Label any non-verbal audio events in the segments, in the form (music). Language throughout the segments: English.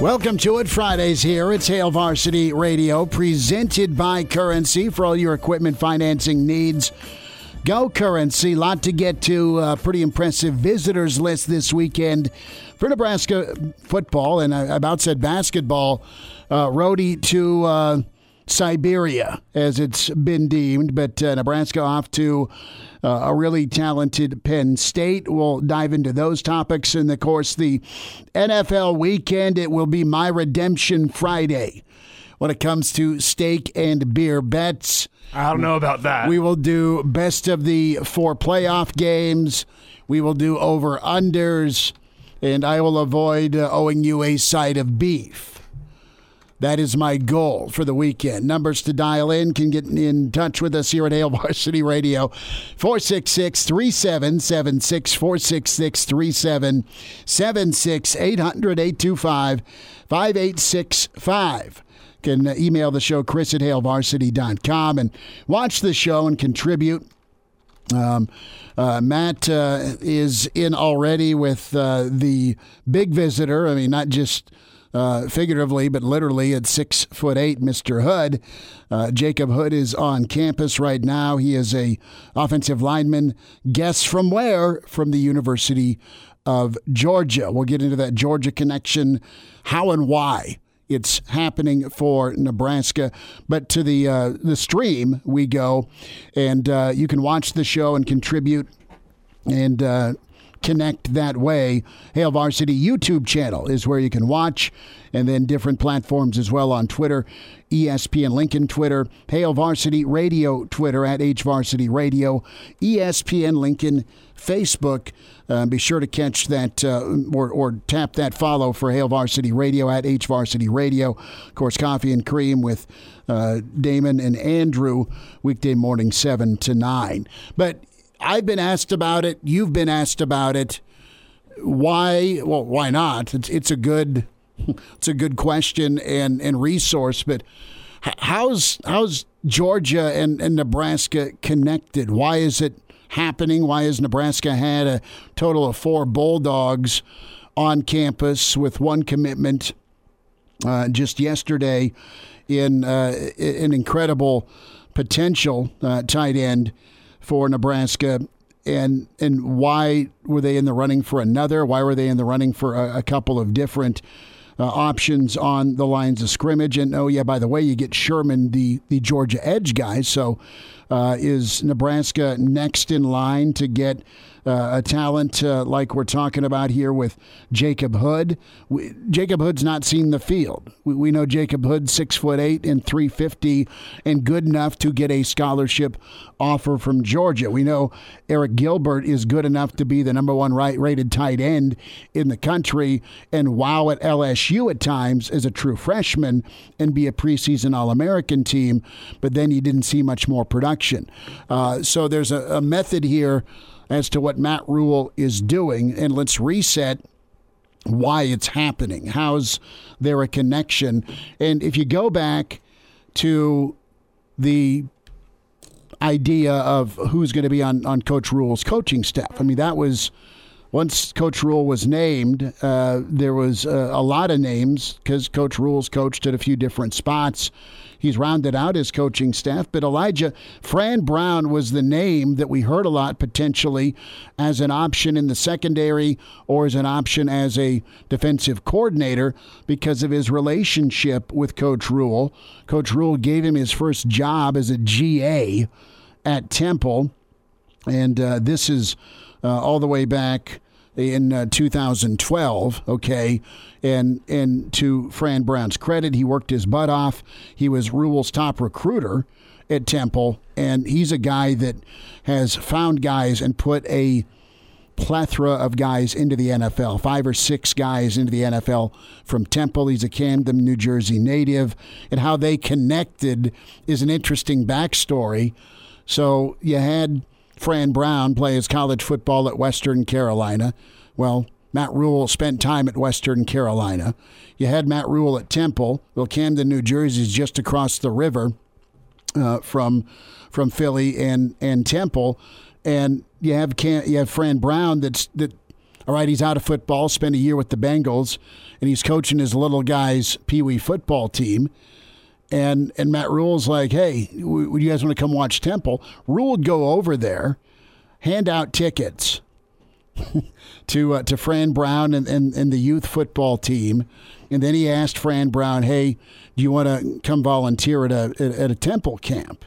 Welcome to it. Fridays here. It's Hail Varsity Radio, presented by Currency for all your equipment financing needs. Go Currency. Lot to get to. Uh, pretty impressive visitors list this weekend for Nebraska football, and I about said basketball. Uh, roadie to uh, Siberia, as it's been deemed, but uh, Nebraska off to uh, a really talented Penn State. We'll dive into those topics. And of course, the NFL weekend, it will be my redemption Friday when it comes to steak and beer bets. I don't know about that. We will do best of the four playoff games. We will do over unders, and I will avoid uh, owing you a side of beef. That is my goal for the weekend. Numbers to dial in can get in touch with us here at Hail (laughs) Varsity Radio 466 3776 466 3776 800 825 5865 can email the show chris at hailvarsity.com and watch the show and contribute um, uh, Matt uh, is in already with uh, the big visitor. I mean, not just uh, figuratively, but literally at six foot eight, Mr. Hood. Uh, Jacob Hood is on campus right now. He is a offensive lineman. Guess from where? From the University of Georgia. We'll get into that Georgia connection, how and why it's happening for Nebraska. But to the uh, the stream we go, and uh, you can watch the show and contribute and uh, connect that way. Hail Varsity YouTube channel is where you can watch, and then different platforms as well on Twitter, ESPN Lincoln Twitter, Hail Varsity Radio Twitter at H Varsity Radio, ESPN Lincoln Facebook. Uh, be sure to catch that uh, or, or tap that follow for Hail Varsity Radio at H Varsity Radio. Of course, Coffee and Cream with uh, Damon and Andrew, weekday morning 7 to 9. But I've been asked about it. You've been asked about it. Why? Well, why not? It's it's a good (laughs) it's a good question and and resource. But how's how's Georgia and, and Nebraska connected? Why is it happening? Why has Nebraska had a total of four Bulldogs on campus with one commitment uh, just yesterday in uh, an incredible potential uh, tight end? For Nebraska, and and why were they in the running for another? Why were they in the running for a, a couple of different uh, options on the lines of scrimmage? And oh yeah, by the way, you get Sherman, the the Georgia edge guy. So uh, is Nebraska next in line to get? Uh, a talent uh, like we're talking about here with Jacob Hood. We, Jacob Hood's not seen the field. We, we know Jacob Hood six foot eight and three fifty, and good enough to get a scholarship offer from Georgia. We know Arik Gilbert is good enough to be the number one right rated tight end in the country, and wow at LSU at times as a true freshman and be a preseason All American team. But then you didn't see much more production. Uh, so there's a, a method here as to what Matt Rhule is doing, and let's reset why it's happening. How's there a connection? And if you go back to the idea of who's going to be on, on Coach Rhule's coaching staff, I mean, that was once Coach Rhule was named, uh, there was uh, a lot of names because Coach Rhule's coached at a few different spots. He's rounded out his coaching staff, but Elijah Fran Brown was the name that we heard a lot potentially as an option in the secondary or as an option as a defensive coordinator because of his relationship with Coach Rhule. Coach Rhule gave him his first job as a GA at Temple, and uh, this is uh, all the way back in uh, 2012. Okay, and and to Fran Brown's credit, he worked his butt off. He was Rhule's top recruiter at Temple, and he's a guy that has found guys and put a plethora of guys into the NFL, five or six guys into the NFL from Temple. He's a Camden, New Jersey native, and how they connected is an interesting backstory. So you had Fran Brown play his college football at Western Carolina. Well, Matt Rhule spent time at Western Carolina. You had Matt Rhule at Temple. Well, Camden, New Jersey is just across the river uh, from from Philly and and Temple, and you have Cam, you have Fran Brown that's that. All right, he's out of football. Spent a year with the Bengals, and he's coaching his little guys' pee wee football team. And and Matt Rhule's like, hey, would you guys want to come watch Temple? Rhule would go over there, hand out tickets (laughs) to uh, to Fran Brown and, and, and the youth football team, and then he asked Fran Brown, hey, do you want to come volunteer at a at a Temple camp?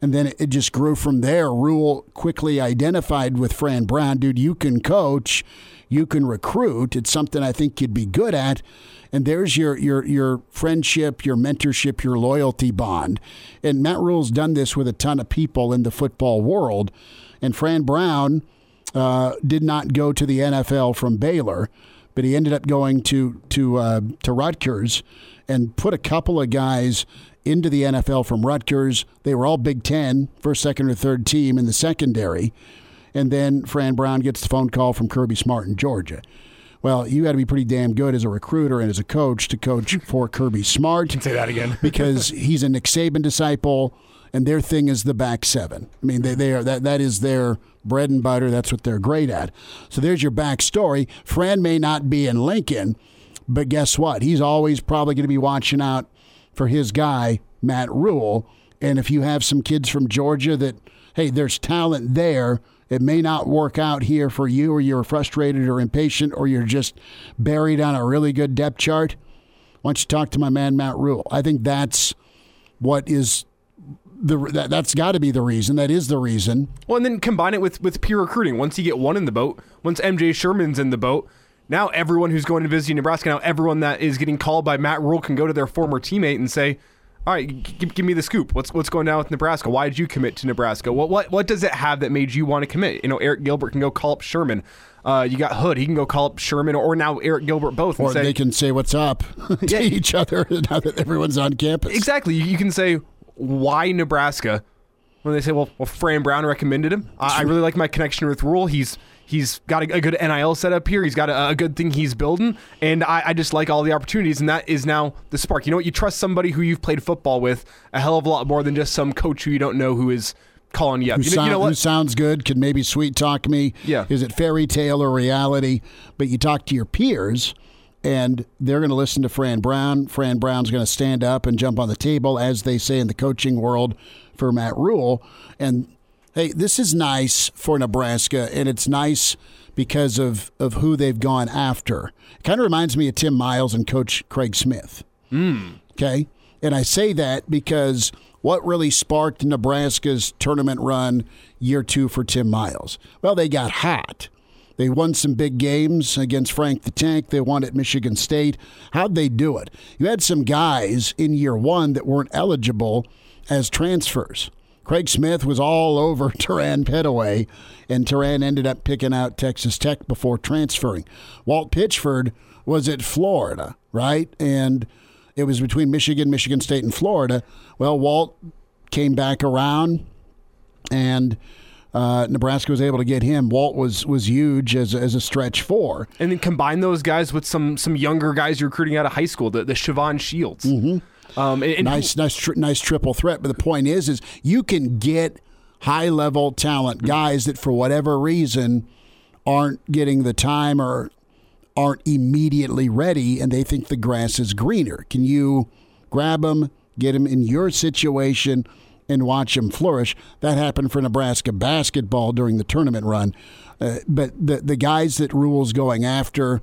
And then it just grew from there. Rhule quickly identified with Fran Brown, dude, you can coach, you can recruit. It's something I think you'd be good at. And there's your your your friendship, your mentorship, your loyalty bond. And Matt Rhule's done this with a ton of people in the football world. And Fran Brown uh, did not go to the NFL from Baylor, but he ended up going to to uh, to Rutgers and put a couple of guys into the NFL from Rutgers. They were all Big Ten, first, second, or third team in the secondary. And then Fran Brown gets the phone call from Kirby Smart in Georgia. Well, you got to be pretty damn good as a recruiter and as a coach to coach (laughs) for Kirby Smart. Say that again (laughs) because he's a Nick Saban disciple, and their thing is the back seven. I mean, they, they are that that is their bread and butter. That's what they're great at. So there's your backstory. Fran may not be in Lincoln, but guess what? He's always probably going to be watching out for his guy Matt Rhule. And if you have some kids from Georgia that, hey, there's talent there it may not work out here for you, or you're frustrated or impatient, or you're just buried on a really good depth chart. Why don't you talk to my man Matt Rhule? I think that's what is the that, that's got to be the reason. That is the reason. Well, and then combine it with with peer recruiting. Once you get one in the boat, once MJ Sherman's in the boat, now everyone who's going to visit Nebraska, now everyone that is getting called by Matt Rhule can go to their former teammate and say, all right, give, give, me the scoop. What's what's going down with Nebraska? Why did you commit to Nebraska? What what what does it have that made you want to commit? You know, Arik Gilbert can go call up Sherman. Uh, you got Hood. He can go call up Sherman or now Arik Gilbert both. Or say, they can say what's up (laughs) to yeah, each other (laughs) now that everyone's on campus. Exactly. You can say why Nebraska when they say, well, well, Fran Brown recommended him. I, I really like my connection with Rhule. He's He's got a, a, good NIL setup here. He's got a, a good thing he's building, and I, I, just like all the opportunities. And that is now the spark. You know what? You trust somebody who you've played football with a hell of a lot more than just some coach who you don't know who is calling you up. Who, you, know, you know what? who sounds good? Could maybe sweet talk me? Yeah. Is it fairy tale or reality? But you talk to your peers and they're going to listen to Fran Brown. Fran Brown's going to stand up and jump on the table, as they say in the coaching world, for Matt Rhule. And hey, this is nice for Nebraska, and it's nice because of, of who they've gone after. It kind of reminds me of Tim Miles and Coach Craig Smith. Mm. Okay. And I say that because what really sparked Nebraska's tournament run year two for Tim Miles? Well, they got hot. They won some big games against Frank the Tank. They won at Michigan State. How'd they do it? You had some guys in year one that weren't eligible as transfers. Craig Smith was all over (laughs) Terran Petteway, and Terran ended up picking out Texas Tech before transferring. Walt Pitchford was at Florida, right? And it was between Michigan, Michigan State, and Florida. Well, Walt came back around, and uh, Nebraska was able to get him. Walt was was huge as, as a stretch four. And then combine those guys with some some younger guys you're recruiting out of high school, the, the Shavon Shields. Mm-hmm. Um, and, and nice, nice, nice triple threat. But the point is, is you can get high level talent guys that for whatever reason aren't getting the time or aren't immediately ready, and they think the grass is greener. Can you grab them, get them in your situation? and watch them flourish. That happened for Nebraska basketball during the tournament run. Uh, but the the guys that Rhule's going after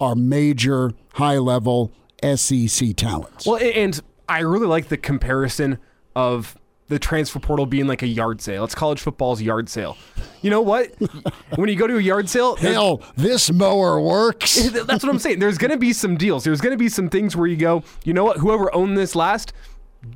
are major high level SEC talents. Well, and I really like the comparison of the transfer portal being like a yard sale. It's college football's yard sale. You know what? (laughs) when you go to a yard sale, Hell, this mower works. (laughs) that's what I'm saying. There's going to be some deals. There's going to be some things where you go, you know what? Whoever owned this last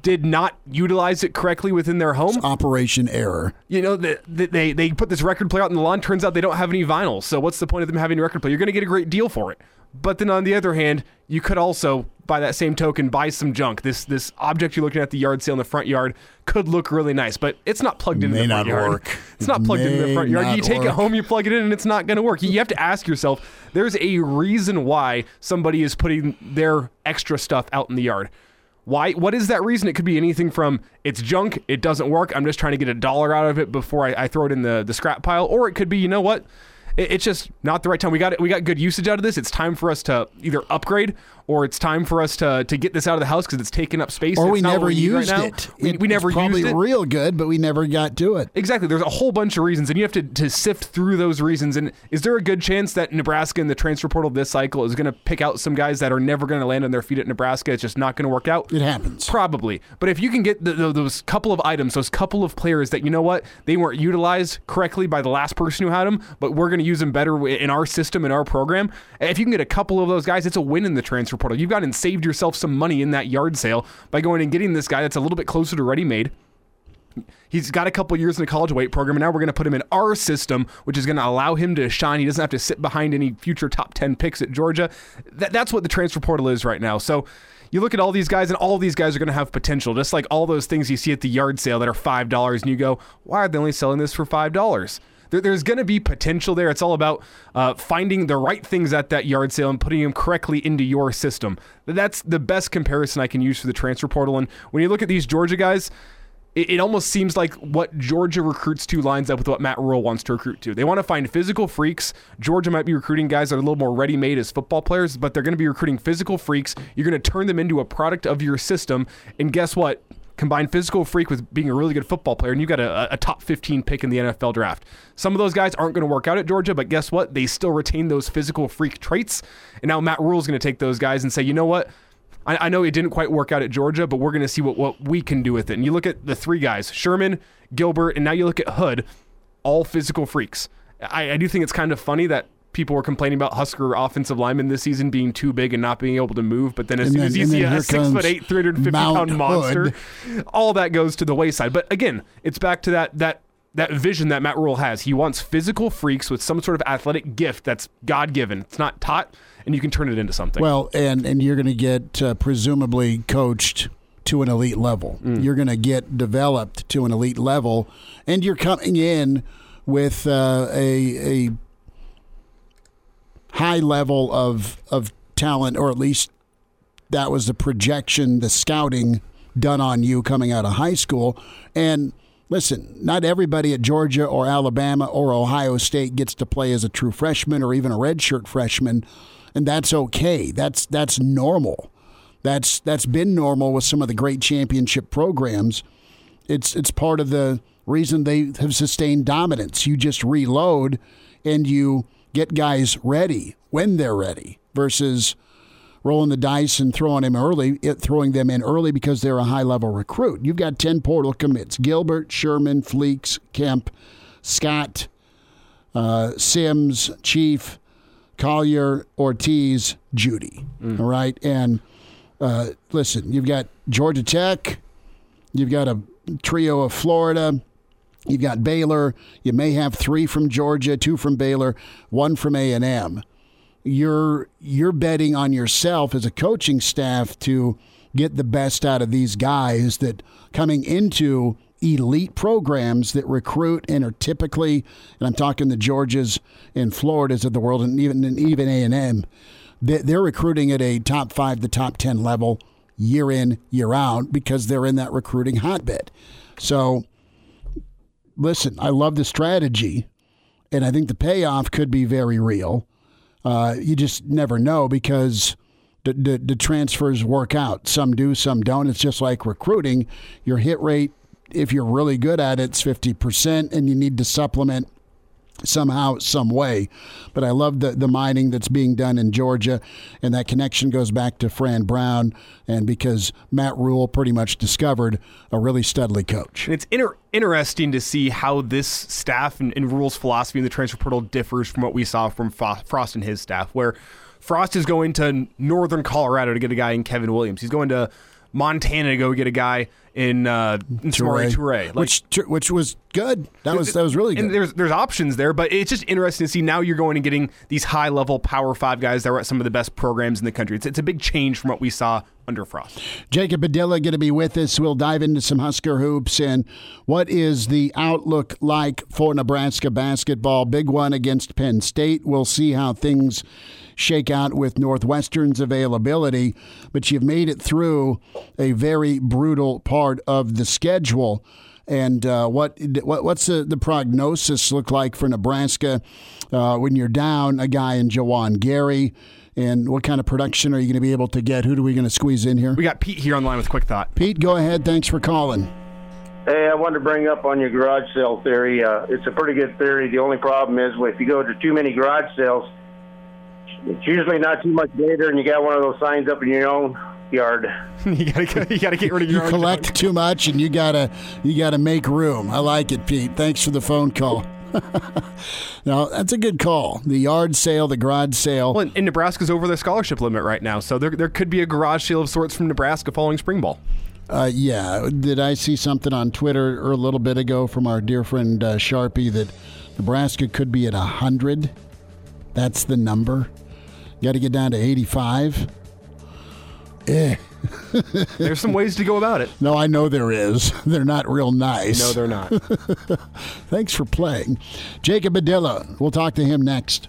did not utilize it correctly within their home. Operation error. You know, that they they put this record player out in the lawn. Turns out they don't have any vinyl. So what's the point of them having a record player? You're going to get a great deal for it. But then on the other hand, you could also, by that same token, buy some junk. This this object you're looking at the yard sale in the front yard could look really nice, but it's not plugged into May the front not yard. work. (laughs) It's not plugged into the front yard. You take it home, you plug it in, and it's not going to work. You have to ask yourself. There's a reason why somebody is putting their extra stuff out in the yard. Why? What is that reason? It could be anything from it's junk, it doesn't work. I'm just trying to get a dollar out of it before I, I throw it in the, the scrap pile, or it could be, you know what? It, it's just not the right time. We got. We got good usage out of this. It's time for us to either upgrade, or it's time for us to to get this out of the house because it's taking up space. Or we never used right it. We, It- we never it's probably used it. real good, but we never got to it. Exactly. There's a whole bunch of reasons, and you have to, to sift through those reasons. And is there a good chance that Nebraska in the transfer portal this cycle is going to pick out some guys that are never going to land on their feet at Nebraska? It's just not going to work out. It happens. Probably. But if you can get the, the, those couple of items, those couple of players that, you know what, they weren't utilized correctly by the last person who had them, but we're going to use them better in our system, in our program. If you can get a couple of those guys, it's a win in the transfer portal. You've gone and saved yourself some money in that yard sale by going and getting this guy that's a little bit closer to ready made. He's got a couple years in the college weight program, and now we're going to put him in our system, which is going to allow him to shine. He doesn't have to sit behind any future top 10 picks at Georgia. That, that's what the transfer portal is right now. So you look at all these guys, and all these guys are going to have potential, just like all those things you see at the yard sale that are $5, and you go, why are they only selling this for $5? There, there's going to be potential there. It's all about uh, finding the right things at that yard sale and putting them correctly into your system. That's the best comparison I can use for the transfer portal. And when you look at these Georgia guys, it, it almost seems like what Georgia recruits to lines up with what Matt Rhule wants to recruit to. They want to find physical freaks. Georgia might be recruiting guys that are a little more ready made as football players, but they're going to be recruiting physical freaks. You're going to turn them into a product of your system. And guess what? Combine physical freak with being a really good football player, and you got a, a top 15 pick in the NFL draft. Some of those guys aren't going to work out at Georgia, but guess what? They still retain those physical freak traits. And now Matt Rhule is going to take those guys and say, you know what? I, know it didn't quite work out at Georgia, but we're going to see what, what we can do with it. And you look at the three guys Sherman, Gilbert, and now you look at Hood, all physical freaks. I, I do think it's kind of funny that people were complaining about Husker offensive linemen this season being too big and not being able to move. But then as And soon then- as you see a six foot eight, 350 Mount pound monster, Hood. all that goes to the wayside. But again, it's back to that that that vision that Matt Rhule has. He wants physical freaks with some sort of athletic gift that's God given. It's not taught, and you can turn it into something. Well, and and you're going to get uh, presumably coached to an elite level. Mm. You're going to get developed to an elite level, and you're coming in with uh, a a high level of of talent, or at least that was the projection, the scouting done on you coming out of high school. And listen, not everybody at Georgia or Alabama or Ohio State gets to play as a true freshman or even a redshirt freshman, and that's okay. That's that's normal. That's that's been normal with some of the great championship programs. It's it's part of the reason they have sustained dominance. You just reload and you get guys ready when they're ready versus rolling the dice and throwing them early, it, throwing them in early because they're a high level recruit. You've got 10 portal commits Gilbert, Sherman, Fleeks, Kemp, Scott, uh, Sims, Chief, Collier, Ortiz, Judy. All right. And uh, listen, you've got Georgia Tech, you've got a trio of Florida. You've got Baylor. You may have three from Georgia, two from Baylor, one from A and M you're you're betting on yourself as a coaching staff to get the best out of these guys that coming into elite programs that recruit and are typically and I'm talking the Georgias and Floridas of the world and even and even A&M they- they're recruiting at a top 5 to top 10 level year in year out because they're in that recruiting hotbed. So listen, I love the strategy and I think the payoff could be very real. Uh, you just never know because the, the, the transfers work out. Some do, some don't. It's just like recruiting. Your hit rate, if you're really good at it, it's 50%, and you need to supplement somehow, some way. But I love the, the mining that's being done in Georgia, and that connection goes back to Fran Brown, and because Matt Rhule pretty much discovered a really studly coach. And it's inter- interesting to see how this staff and, and Rhule's philosophy in the transfer portal differs from what we saw from Frost and his staff, where Frost is going to northern Colorado to get a guy in Kevin Williams. He's going to Montana to go get a guy in, uh, Toure, like, which which was good. That was that was really good. And there's there's options there, but it's just interesting to see now you're going and getting these high level Power Five guys that were at some of the best programs in the country. It's it's a big change from what we saw under Frost. Jacob Padilla going to be with us. We'll dive into some Husker hoops and what is the outlook like for Nebraska basketball. Big one against Penn State. We'll see how things shake out with Northwestern's availability, but you've made it through a very brutal part of the schedule. And uh, what, what what's the, the prognosis look like for Nebraska uh, when you're down a guy in Juwan Gary? And what kind of production are you going to be able to get? Who are we going to squeeze in here? We got Pete here on the line with quick thought. Pete, go ahead. Thanks for calling. Hey, I wanted to bring up on your garage sale theory. Uh, it's a pretty good theory. The only problem is if you go to too many garage sales, it's usually not too much later, and you got one of those signs up in your own yard. (laughs) you gotta you gotta get rid of your you collect junk. too much, and you gotta you gotta make room. I like it, Pete. Thanks for the phone call. (laughs) now that's a good call. The yard sale, the garage sale. Well, and Nebraska's over their scholarship limit right now, so there there could be a garage sale of sorts from Nebraska following spring ball. Uh, yeah, did I see something on Twitter or a little bit ago from our dear friend uh, Sharpie that Nebraska could be at hundred? That's the number. Got to get down to 85. Eh. (laughs) There's some ways to go about it. No, I know there is. (laughs) They're not real nice. No, they're not. (laughs) Thanks for playing. Jacob Padilla. We'll talk to him next.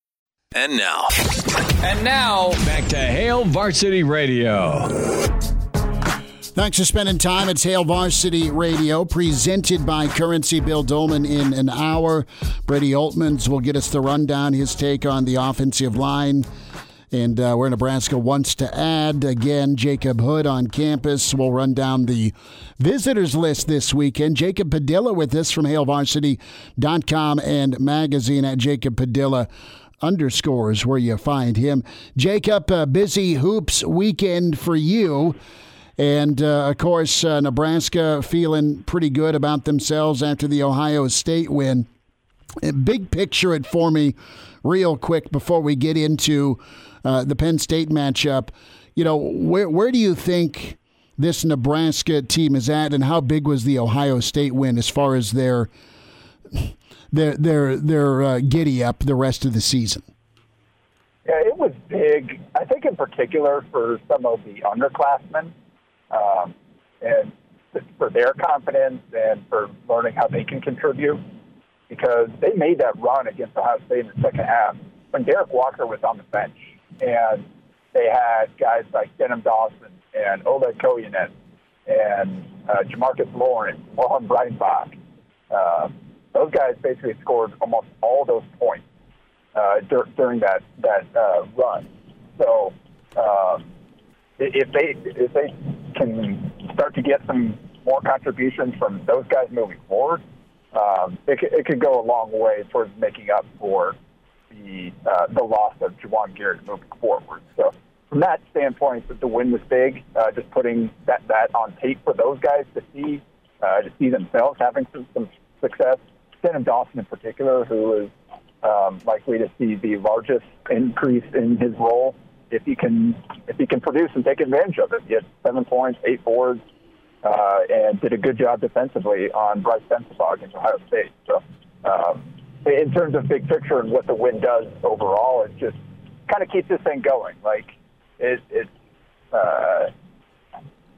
And now. And now, back to Hail Varsity Radio. Thanks for spending time. It's Hail Varsity Radio, presented by Currency Bill Dolman in an hour. Brady Oltmans will get us the rundown, his take on the offensive line and uh, where Nebraska wants to add. Again, Jacob Hood on campus. We'll run down the visitors list this weekend. Jacob Padilla with us from HailVarsity.com and magazine at Jacob Padilla underscores where you find him. Jacob, uh, busy hoops weekend for you. And uh, of course, uh, Nebraska feeling pretty good about themselves after the Ohio State win. Big picture it for me, real quick, before we get into uh, the Penn State matchup. You know, where where do you think this Nebraska team is at, and how big was the Ohio State win as far as their they're they're they're uh, giddy up the rest of the season. Yeah, it was big. I think in particular for some of the underclassmen, um, and for their confidence and for learning how they can contribute, because they made that run against Ohio State in the second half when Derek Walker was on the bench, and they had guys like Denim Dawson and Oleg Kojenets and uh, Jamarques Lawrence, Mohan Breidenbach. Uh, those guys basically scored almost all those points uh, dur- during that that uh, run. So um, if they if they can start to get some more contributions from those guys moving forward, um, it, could, it could go a long way towards making up for the uh, the loss of Juwan Garrett moving forward. So from that standpoint, the win was big. Uh, just putting that that on tape for those guys to see uh, to see themselves having some, some success Denim Dawson in particular, who is um, likely to see the largest increase in his role if he can if he can produce and take advantage of it. He had seven points, eight boards, uh, and did a good job defensively on Brice Sensabaugh against Ohio State. So, um, in terms of big picture and what the win does overall, it just kind of keeps this thing going. Like it, it's. Uh,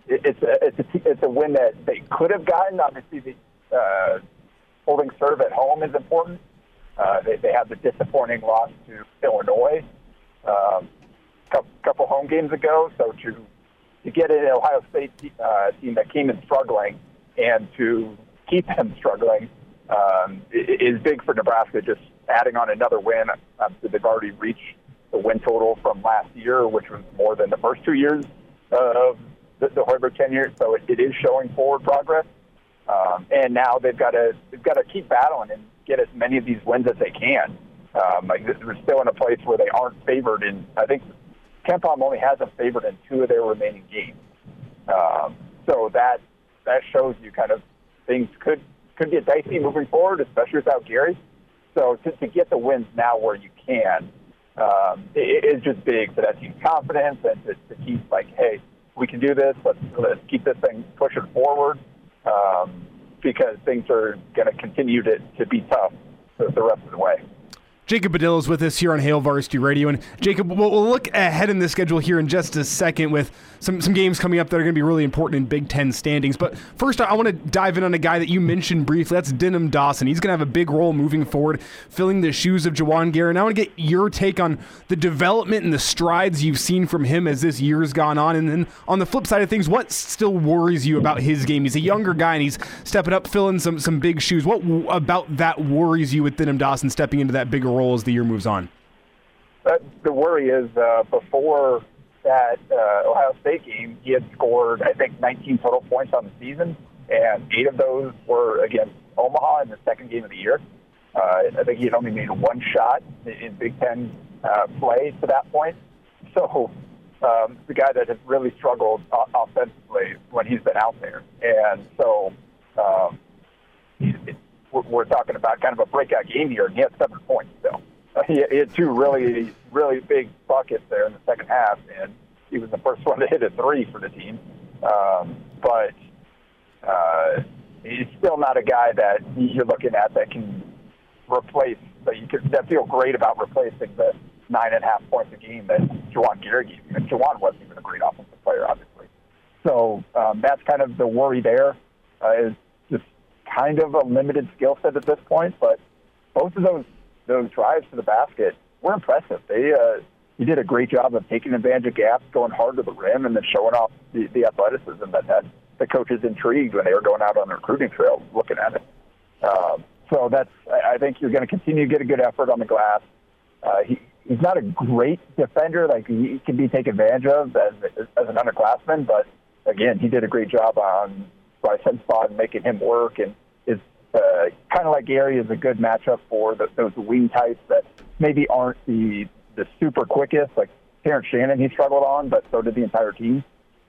it, it's a it's a it's a win that they could have gotten. Obviously, the uh, holding serve at home is important. Uh, they, they had the disappointing loss to Illinois a um, couple, couple home games ago. So to to get an Ohio State uh, team that came in struggling and to keep them struggling um, is big for Nebraska. Just adding on another win, um, so they've already reached the win total from last year, which was more than the first two years of the, the Hoiberg tenure. So it, it is showing forward progress. Um, and now they've got to they've got to keep battling and get as many of these wins as they can. Um, like they're still in a place where they aren't favored in. I think KenPom only has them favored in two of their remaining games. Um, so that that shows you kind of things could could get dicey moving forward, especially without Gary. So to, to get the wins now where you can um, it is just big for that team's confidence and to, to keep like, hey, we can do this. Let's let's keep this thing pushing forward um, because things are going to continue to to be tough the, the rest of the way. Jacob Padilla is with us here on Hail Varsity Radio. And Jacob, we'll, we'll, look ahead in the schedule here in just a second with some, some games coming up that are going to be really important in Big Ten standings. But first, I want to dive in on a guy that you mentioned briefly. That's Denim Dawson. He's going to have a big role moving forward, filling the shoes of Juwan Gary. I want to get your take on the development and the strides you've seen from him as this year's gone on. And then on the flip side of things, what still worries you about his game? He's a younger guy and he's stepping up, filling some, some big shoes. What about that worries you with Denim Dawson stepping into that bigger role as the year moves on? The worry is uh, before that uh, Ohio State game, he had scored, I think, 19 total points on the season, and eight of those were against Omaha in the second game of the year. Uh, I think he had only made one shot in Big Ten uh, play to that point. So um, the guy that has really struggled offensively when he's been out there, and so um, we're talking about kind of a breakout game here, and he had seven points still. (laughs) he, had two really, really big buckets there in the second half, and he was the first one to hit a three for the team. Um, but uh, he's still not a guy that you're looking at that can replace, that you could that feel great about replacing the nine and a half points a game that Juwan Gary gave you. And Juwan wasn't even a great offensive player, obviously. So um, that's kind of the worry there. Uh, is kind of a limited skill set at this point, but both of those those drives to the basket were impressive. They uh, he did a great job of taking advantage of gaps, going hard to the rim, and then showing off the, the athleticism that had the coaches intrigued when they were going out on the recruiting trail looking at it. Um, so that's I think you're going to continue to get a good effort on the glass. Uh, he, he's not a great defender like he can be taken advantage of as, as an underclassman, but again, he did a great job on by spot and making him work and is uh, kind of like Gary is a good matchup for the, those wing types that maybe aren't the the super quickest. Like Terrence Shannon, he struggled on, but so did the entire team.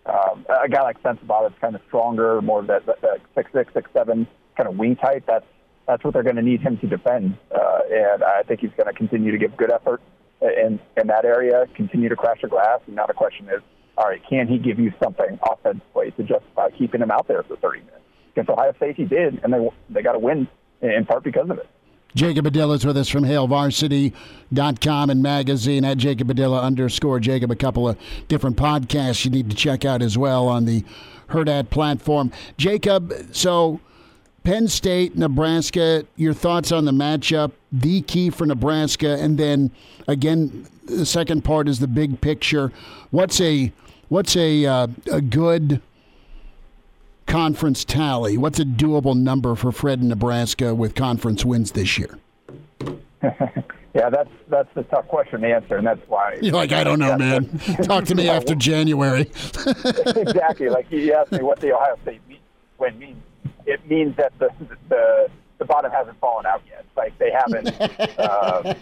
Um, a guy like Sensabaugh that's kind of stronger, more of that, that, that six six six seven kind of wing type. That's that's what they're going to need him to defend, uh, and I think he's going to continue to give good effort in in that area. Continue to crash the glass, and now the question is, all right, can he give you something offensively to justify keeping him out there for 30 minutes? against Ohio State, he did, and they they got a win in part because of it. Jacob Padilla is with us from HailVarsity.com and magazine at Jacob Padilla underscore Jacob. A couple of different podcasts you need to check out as well on the Hurrdat platform. Jacob, so Penn State, Nebraska, your thoughts on the matchup, the key for Nebraska, and then again, the second part is the big picture. What's a what's a uh, a good conference tally? What's a doable number for Fred in Nebraska with conference wins this year? (laughs) yeah, that's that's the tough question to answer, and that's why. You're like, I don't know, man. (laughs) Talk to me after January. (laughs) exactly. Like you asked me what the Ohio State win means. It means that the the the bottom hasn't fallen out yet. Like they haven't. (laughs) Uh,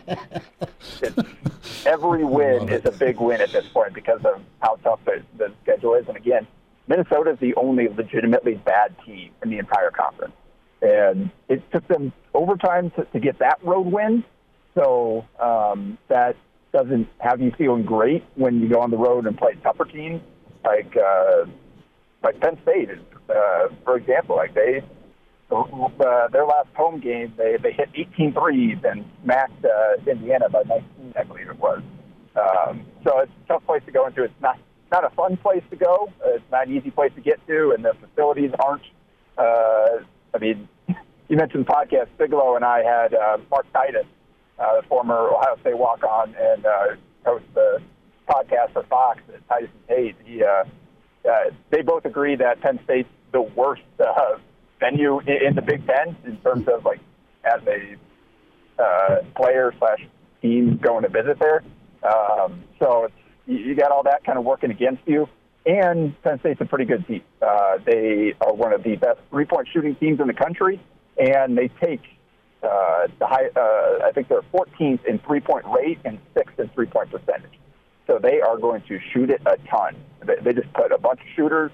every win is a big win at this point because of how tough the, the schedule is, and again, Minnesota is the only legitimately bad team in the entire conference. And it took them overtime to, to get that road win. So um, that doesn't have you feeling great when you go on the road and play tougher teams like uh, like Penn State, uh, for example. Like they uh, their last home game, they they hit 18 threes and smacked uh, Indiana by 19, I believe it was. Um, so it's a tough place to go into. It's not not a fun place to go. Uh, it's not an easy place to get to, and the facilities aren't. Uh, I mean, (laughs) you mentioned podcast. Bigelow and I had uh, Mark Titus, uh, the former Ohio State walk-on and uh, host the podcast for Fox, Titus and Tate. He, uh, uh, they both agree that Penn State's the worst uh, venue in, the Big Ten in terms of like as a uh, player slash team going to visit there. Um, so it's, you, got all that kind of working against you. And Penn State's a pretty good team. Uh, they are one of the best three-point shooting teams in the country, and they take uh, the high. Uh, I think they're 14th in three-point rate and sixth in three-point percentage. So they are going to shoot it a ton. They, they just put a bunch of shooters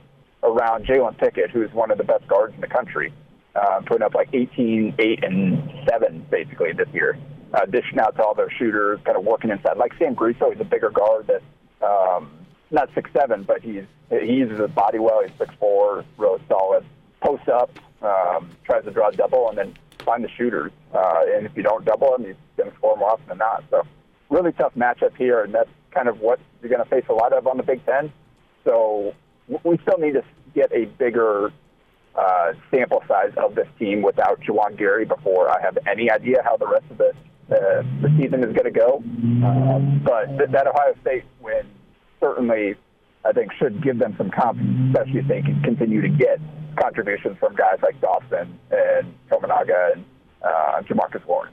around Jalen Pickett, who's one of the best guards in the country, uh, putting up like 18, 8, and 7 basically this year. Uh, dishing out to all their shooters, kind of working inside. Like Sam Griesel, he's a bigger guard that, um, not six seven, but he's he uses his body well. He's six four, really solid. Posts up, um, tries to draw a double, and then find the shooters. Uh, and if you don't double him, he's going to score more often than not. So really tough matchup here, and that's kind of what you're going to face a lot of on the Big Ten. So we still need to get a bigger uh, sample size of this team without Juwan Gary before I have any idea how the rest of the, uh, the season is going to go. Um, but th- that Ohio State win certainly, I think, should give them some confidence, especially if they can continue to get contributions from guys like Dawson and Tominaga and uh, Jamarcus Warren.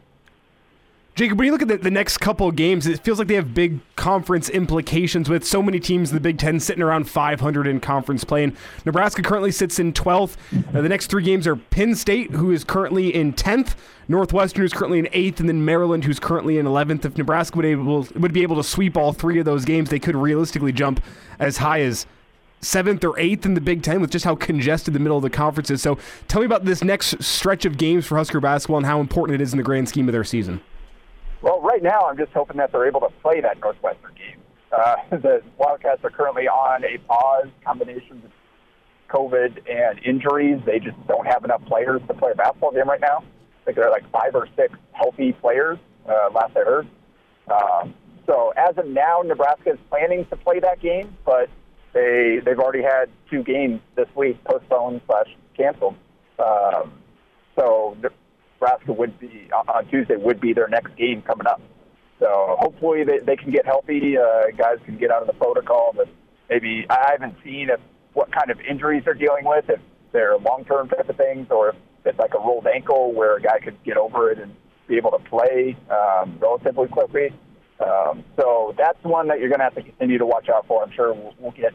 Jacob, when you look at the, the next couple of games, it feels like they have big conference implications with so many teams in the Big Ten sitting around 500 in conference play. And Nebraska currently sits in 12th. Uh, the next three games are Penn State, who is currently in 10th, Northwestern, who's currently in 8th, and then Maryland, who's currently in 11th. If Nebraska would, able, would be able to sweep all three of those games, they could realistically jump as high as seventh or eighth in the Big Ten with just how congested the middle of the conference is. So tell me about this next stretch of games for Husker basketball and how important it is in the grand scheme of their season. Well, right now, I'm just hoping that they're able to play that Northwestern game. Uh, (laughs) the Wildcats are currently on a pause, combination of COVID and injuries. They just don't have enough players to play a basketball game right now. I think there are like five or six healthy players, uh, last I heard. Um, so as of now, Nebraska is planning to play that game, but they they've already had two games this week postponed slash canceled. Um, so Nebraska would be on Tuesday would be their next game coming up. So hopefully they, they can get healthy. Uh, guys can get out of the protocol. But maybe I haven't seen if what kind of injuries they're dealing with, if they're long term type of things, or if it's like a rolled ankle where a guy could get over it and be able to play um, relatively quickly. Um, so that's one that you're going to have to continue to watch out for. I'm sure we'll, we'll get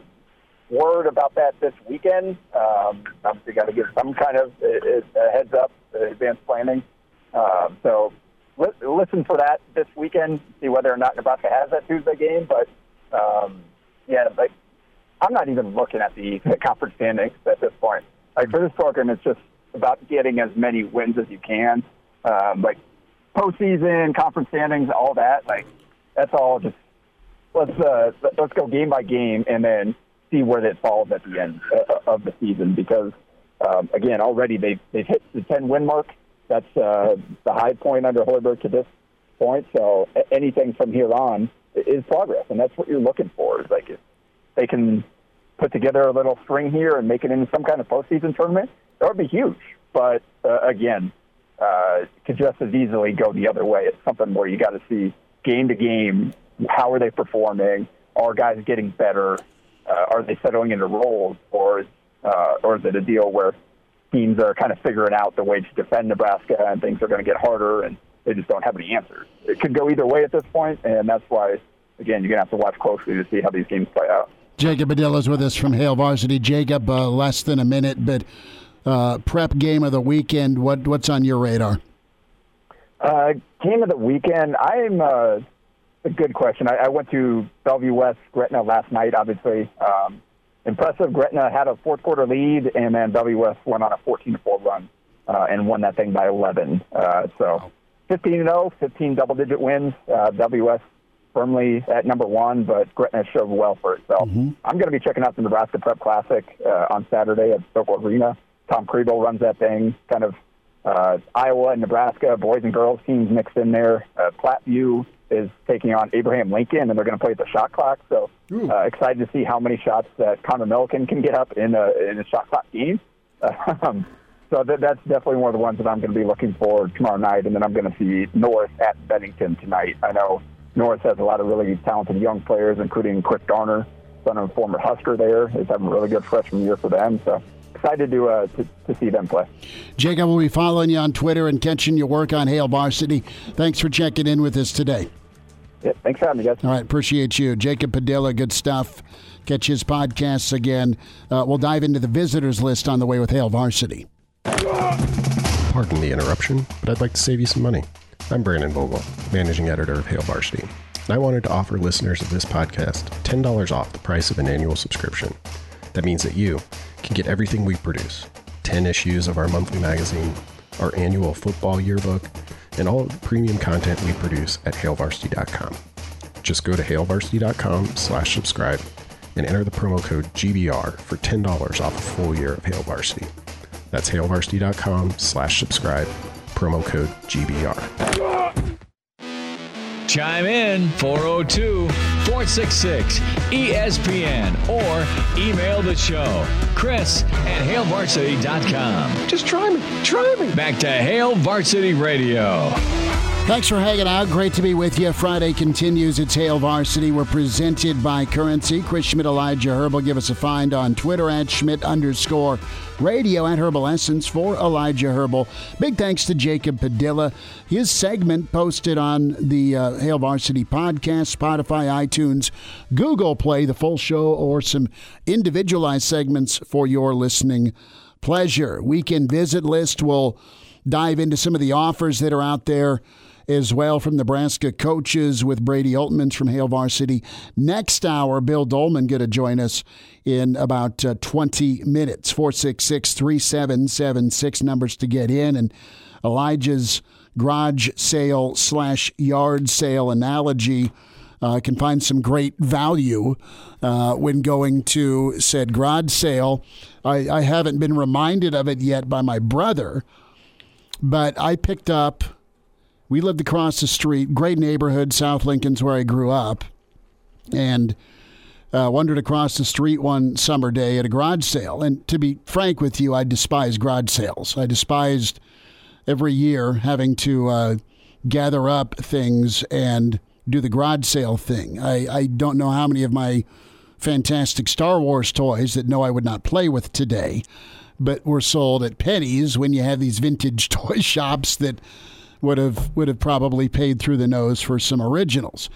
word about that this weekend. Um, obviously, got to give some kind of a heads up, advanced planning. Um, so li- listen for that this weekend, see whether or not Nebraska has that Tuesday game. But um, yeah, like I'm not even looking at the, the conference standings at this point. Like for this program, it's just about getting as many wins as you can. Um, like postseason, conference standings, all that. Like that's all just let's uh, let's go game by game and then see where that falls at the end uh, of the season because um, again already they've they've hit the 10 win mark. That's uh, the high point under Hoiberg to this point. So anything from here on is progress, and that's what you're looking for. Is like if they can put together a little string here and make it into some kind of postseason tournament, that would be huge. But uh, again, uh, could just as easily go the other way. It's something where you got to see game to game how are they performing? Are guys getting better? Uh, are they settling into roles, or uh, or is it a deal where teams are kind of figuring out the way to defend Nebraska and things are going to get harder and they just don't have any answers? It could go either way at this point, and that's why, again, you're going to have to watch closely to see how these games play out. Jacob Padilla is with us from Hail Varsity. Jacob, uh, less than a minute, but uh, prep game of the weekend. What what's on your radar? Uh, game of the weekend. I'm uh, a good question. I, I went to Bellevue West Gretna last night. Obviously, um, impressive. Gretna had a fourth quarter lead, and then West went on a 14 4 run uh, and won that thing by 11. Uh, so 15 0, 15 double digit wins. Uh, West firmly at number one, but Gretna showed well for itself. Mm-hmm. I'm going to be checking out the Nebraska Prep Classic uh, on Saturday at Sokol Arena. Tom Kribel runs that thing, kind of uh, Iowa and Nebraska boys and girls teams mixed in there. Uh, Platteview is taking on Abraham Lincoln, and they're going to play at the shot clock. So uh, excited to see how many shots that Connor Milliken can get up in a in a shot clock game. (laughs) Um, so that, that's definitely one of the ones that I'm going to be looking for tomorrow night, and then I'm going to see North at Bennington tonight. I know North has a lot of really talented young players, including Chris Garner, son of a former Husker there, is having a really good freshman year for them. So excited to, uh, to, to see them play. Jacob we'll be following you on Twitter and catching your work on Hail Varsity. Thanks for checking in with us today. Yeah, thanks for having me, guys. All right, appreciate you. Jacob Padilla, good stuff. Catch his podcasts again. Uh, we'll dive into the visitors list on the way with Hail Varsity. Pardon the interruption, but I'd like to save you some money. I'm Brandon Vogel, managing editor of Hail Varsity, and I wanted to offer listeners of this podcast $10 off the price of an annual subscription. That means that you can get everything we produce 10 issues of our monthly magazine, our annual football yearbook, and all the premium content we produce at hailvarsity.com. Just go to hailvarsity.com slash subscribe and enter the promo code GBR for $10 off a full year of Hail Varsity. That's hailvarsity.com slash subscribe, promo code GBR. Chime in 402 466 ESPN or email the show, Chris at HailVarsity.com. Just try me. Try me. Back to Hail Varsity Radio. Thanks for hanging out. Great to be with you. Friday continues. It's Hail Varsity. We're presented by Currency. Chris Schmidt, Elijah Herbal. Give us a find on Twitter at Schmidt underscore radio at Herbal Essence for Elijah Herbal. Big thanks to Jacob Padilla. His segment posted on the uh, Hail Varsity podcast, Spotify, iTunes, Google Play, the full show, or some individualized segments for your listening pleasure. Weekend visit list We'll dive into some of the offers that are out there as well from Nebraska coaches with Brady Oltmans from Hail Varsity. Next hour, Bill Doleman going to join us in about uh, 20 minutes. 466 3776 numbers to get in. And Elijah's garage sale slash yard sale analogy. Uh, can find some great value uh, when going to said garage sale. I, I haven't been reminded of it yet by my brother, but I picked up we lived across the street, great neighborhood, South Lincoln's where I grew up, and uh, wandered across the street one summer day at a garage sale. And to be frank with you, I despise garage sales. I despised every year having to uh, gather up things and do the garage sale thing. I, I don't know how many of my fantastic Star Wars toys that no I would not play with today, but were sold at pennies when you have these vintage (laughs) toy shops that would have would have probably paid through the nose for some originals.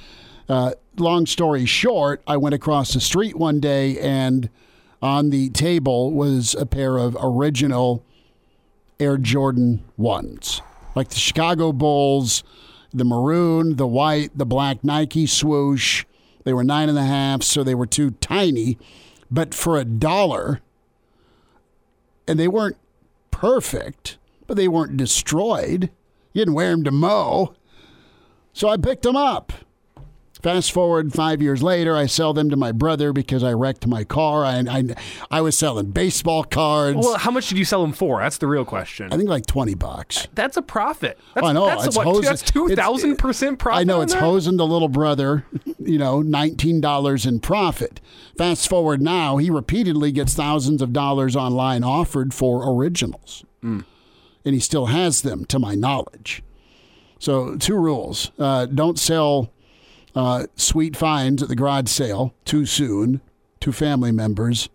Uh, long story short, I went across the street one day and on the table was a pair of original Air Jordan ones, like the Chicago Bulls, the maroon, the white, the black Nike swoosh. They were nine and a half, so they were too tiny, but for a dollar, and they weren't perfect, but they weren't destroyed. You didn't wear them to mow. So I picked them up. Fast forward five years later, I sell them to my brother because I wrecked my car. I, I, I was selling baseball cards. Well, how much did you sell them for? That's the real question. I think like 20 bucks. That's a profit. That's, I know. That's, it's what, hosing, that's 2,000% profit. I know it's hosing the little brother, (laughs) you know, $19 in profit. Fast forward now, he repeatedly gets thousands of dollars online offered for originals. Mm. And he still has them, to my knowledge. So, two rules uh, don't sell uh, sweet finds at the garage sale too soon to family members.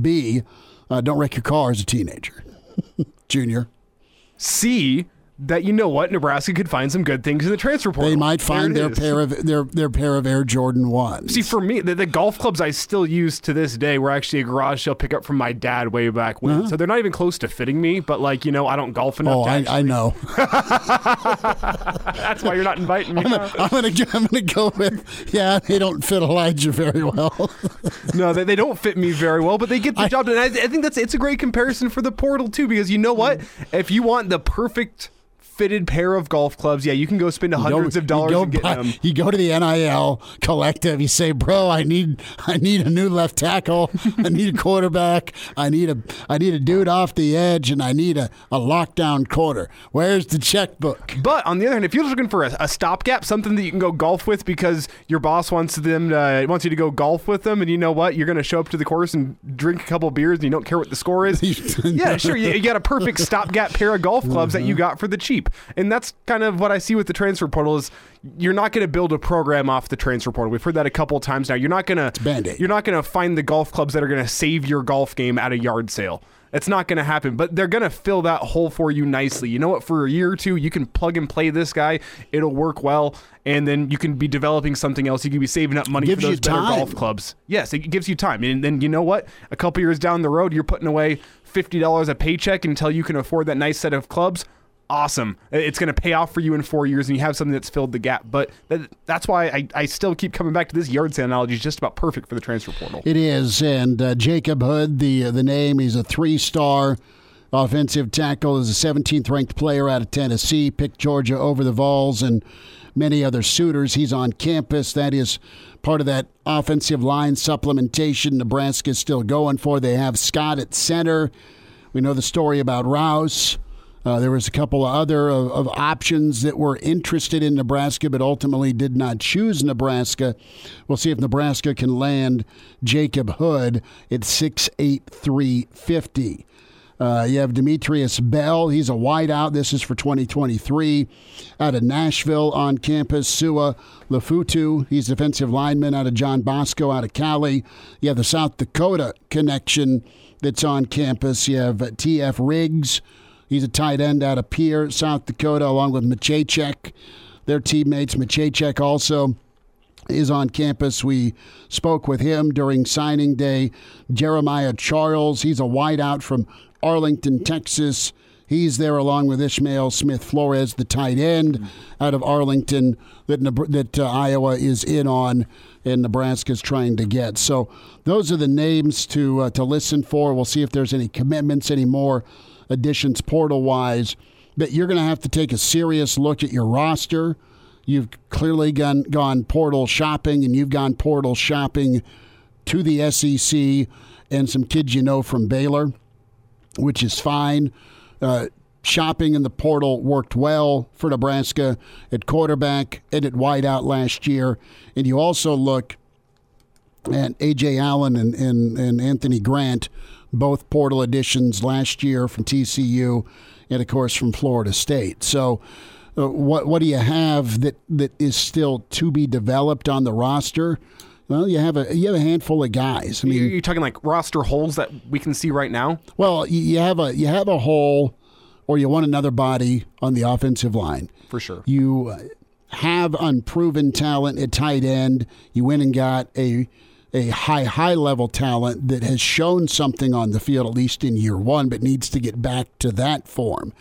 B, uh, don't wreck your car as a teenager. (laughs) Junior. C, that you know what Nebraska could find some good things in the transfer portal. They might find their is. pair of their their pair of Air Jordan ones. See, for me, the, the golf clubs I still use to this day were actually a garage sale pickup from my dad way back when. Uh-huh. So they're not even close to fitting me, but like, you know, I don't golf enough. oh, to I, I know. (laughs) (laughs) That's why you're not inviting me. I'm gonna go, I'm gonna go with yeah. They don't fit Elijah very well. (laughs) no, they, they don't fit me very well, but they get the job done. I, I think that's it's a great comparison for the portal too, because you know what? Mm. If you want the perfect fitted pair of golf clubs, yeah, you can go spend hundreds go- of dollars you go and get buy- them. You go to the NIL collective. You say, "Bro, I need, I need a new left tackle. I need a quarterback. I need a, I need a dude off the edge, and I need a, a lockdown quarter. Where's the checkbook?" But on the other hand, if you're looking for a, a stopgap, something that you can go golf with because your boss wants them to, wants you to go golf with them, and you know what, you're going to show up to the course and drink a couple beers, and you don't care what the score is. (laughs) yeah, sure, you, you got a perfect stopgap pair of golf clubs that you mm-hmm. got for the cheap, and that's kind of what I see with the transfer portal is you're not going to build a program off the transfer portal. We've heard that a couple of times now. You're not going to you're not going to find the golf clubs that are going to save your golf game at a yard sale. It's not going to happen, but they're going to fill that hole for you nicely. You know what? For a year or two, you can plug and play this guy. It'll work well, and then you can be developing something else. You can be saving up money for those better golf clubs. Yes, it gives you time, and then you know what? A couple years down the road, you're putting away fifty dollars a paycheck until you can afford that nice set of clubs awesome. It's going to pay off for you in four years, and you have something that's filled the gap. But that, that's why I, I still keep coming back to this yard sale analogy. Is just about perfect for the transfer portal. It is, and uh, Jacob Hood, the uh, the name, he's a three-star offensive tackle. Is a 17th ranked player out of Tennessee. Picked Georgia over the Vols and many other suitors. He's on campus. That is part of that offensive line supplementation Nebraska is still going for. They have Scott at center. We know the story about Rouse. Uh, there was a couple of other of, of options that were interested in Nebraska, but ultimately did not choose Nebraska. We'll see if Nebraska can land Jacob Hood at six eight three fifty. Uh, you have Demetrius Bell. He's a wideout. This is for 2023. Out of Nashville on campus. Sua Lafutu. He's defensive lineman out of John Bosco out of Cali. You have the South Dakota connection that's on campus. You have T.F. Riggs. He's a tight end out of Pierre, South Dakota, along with Machachek. Their teammates. Machachek also is on campus. We spoke with him during signing day. Jeremiah Charles, he's a wideout from Arlington, Texas. He's there along with Ishmael Smith Flores, the tight end out of Arlington that that uh, Iowa is in on and Nebraska's trying to get. So those are the names to uh, to listen for. We'll see if there's any commitments, any more additions portal wise. But you're going to have to take a serious look at your roster. You've clearly gone, gone portal shopping, and you've gone portal shopping to the SEC and some kids you know from Baylor, which is fine. Uh, shopping in the portal worked well for Nebraska at quarterback and at wideout last year. And you also look at A.J. Allen and, and, and Anthony Grant, both portal additions last year from TCU and, of course, from Florida State. So, uh, what what do you have that, that is still to be developed on the roster? Well, you have a you have a handful of guys. I mean, you're talking like roster holes that we can see right now. well, you, you have a you have a hole, or you want another body on the offensive line. For sure. You uh, have unproven talent at tight end. You went and got a a high high level talent that has shown something on the field at least in year one, but needs to get back to that form.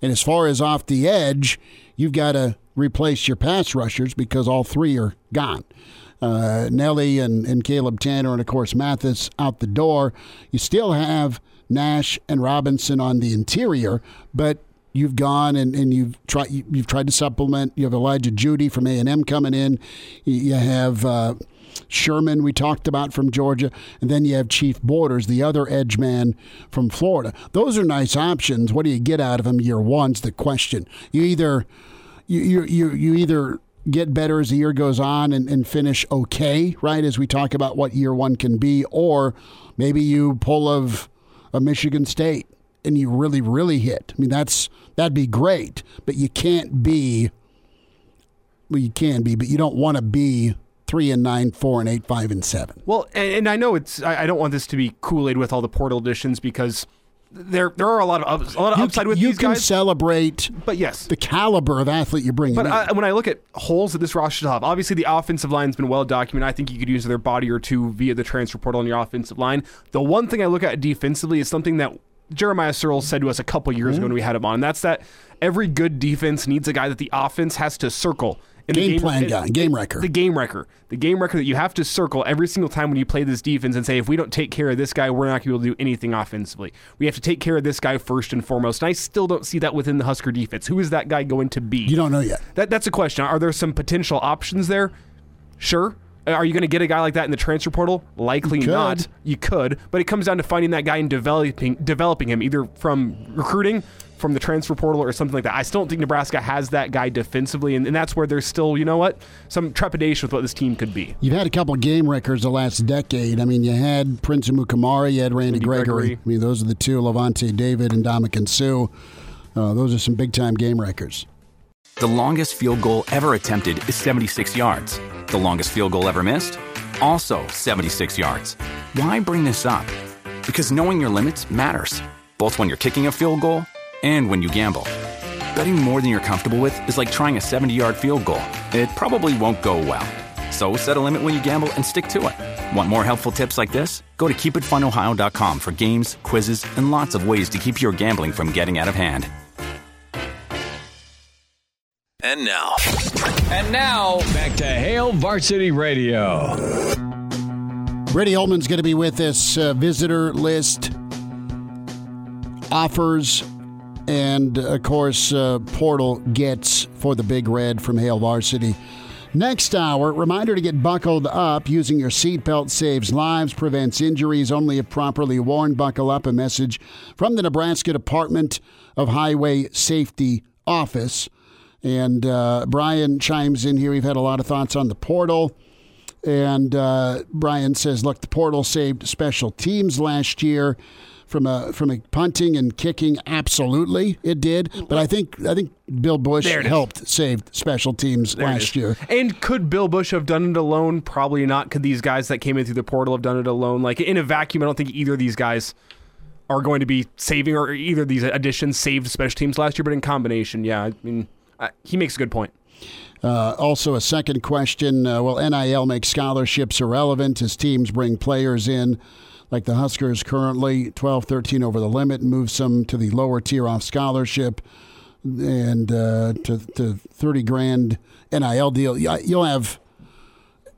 And as far as off the edge, you've got to replace your pass rushers because all three are gone. Uh, Nelly and, and Caleb Tannor, and of course Mathis out the door. You still have Nash and Robinson on the interior, but you've gone and, and you've tried you, you've tried to supplement. You have Elijah Jeudy from A and M coming in. You have uh, Sherman we talked about from Georgia, and then you have Chief Borders, the other edge man from Florida. Those are nice options. What do you get out of them year one's the question. You either you you you, you either get better as the year goes on and, and finish okay, right? As we talk about what year one can be, or maybe you pull of a Michigan State and you really, really hit. I mean, that's that'd be great, but you can't be. Well, you can be, but you don't want to be three and nine, four and eight, five and seven. Well, and, and I know it's. I, I don't want this to be Kool Aid with all the portal additions because there there are a lot of ups- a lot of You, upside with you these can celebrate but yes, the caliber of athlete you're bringing. But in. I, when I look at holes that this roster should have, obviously the offensive line's been well documented. I think you could use their body or two via the transfer portal on your offensive line. The one thing I look at defensively is something that Jeremiah Sirles said to us a couple years mm-hmm. ago when we had him on, and that's that every good defense needs a guy that the offense has to circle the Game plan guy, game wrecker. The game wrecker. The game wrecker that you have to circle every single time when you play this defense and say, if we don't take care of this guy, we're not going to be able to do anything offensively. We have to take care of this guy first and foremost. And I still don't see that within the Husker defense. Who is that guy going to be? You don't know yet. That, that's a question. Are there some potential options there? Sure. Are you going to get a guy like that in the transfer portal? Likely You not. You could, but it comes down to finding that guy and developing developing him either from recruiting, from the transfer portal, or something like that. I still don't think Nebraska has that guy defensively, and, and that's where there's still, you know what, some trepidation with what this team could be. You've had a couple of game wreckers the last decade. I mean, you had Prince Amukamara, you had Randy, Randy Gregory. Gregory. I mean, those are the two, Lavonte David and Ndamukong Suh. Uh, those are some big time game wreckers. The longest field goal ever attempted is 76 yards. The longest field goal ever missed? Also 76 yards. Why bring this up? Because knowing your limits matters, both when you're kicking a field goal and when you gamble. Betting more than you're comfortable with is like trying a 70 yard field goal. It probably won't go well. So set a limit when you gamble and stick to it. Want more helpful tips like this? Go to keepitfunohio.com for games, quizzes, and lots of ways to keep your gambling from getting out of hand. And now. And now, back to Hail Varsity Radio. Brady Oltmans going to be with us. Uh, visitor list, offers, and of course, uh, portal gets for the Big Red from Hail Varsity. Next hour, reminder to get buckled up. Using your seatbelt saves lives, prevents injuries only if properly worn. Buckle up. A message from the Nebraska Department of Highway Safety Office. And uh, Brian chimes in here. We've had a lot of thoughts on the portal. And uh, Brian says, "Look, the portal saved special teams last year from a from a punting and kicking. Absolutely, it did. But I think I think Bill Busch There it is. helped save special teams There last year. And could Bill Busch have done it alone? Probably not. Could these guys that came in through the portal have done it alone? Like in a vacuum, I don't think either of these guys are going to be saving or either of these additions saved special teams last year. But in combination, yeah, I mean, uh, he makes a good point. Uh, also, a second question: uh, Will NIL make scholarships irrelevant as teams bring players in? Like the Huskers currently 12 13 over the limit, and move some to the lower tier off scholarship and uh, to, to 30 grand NIL deal. You'll have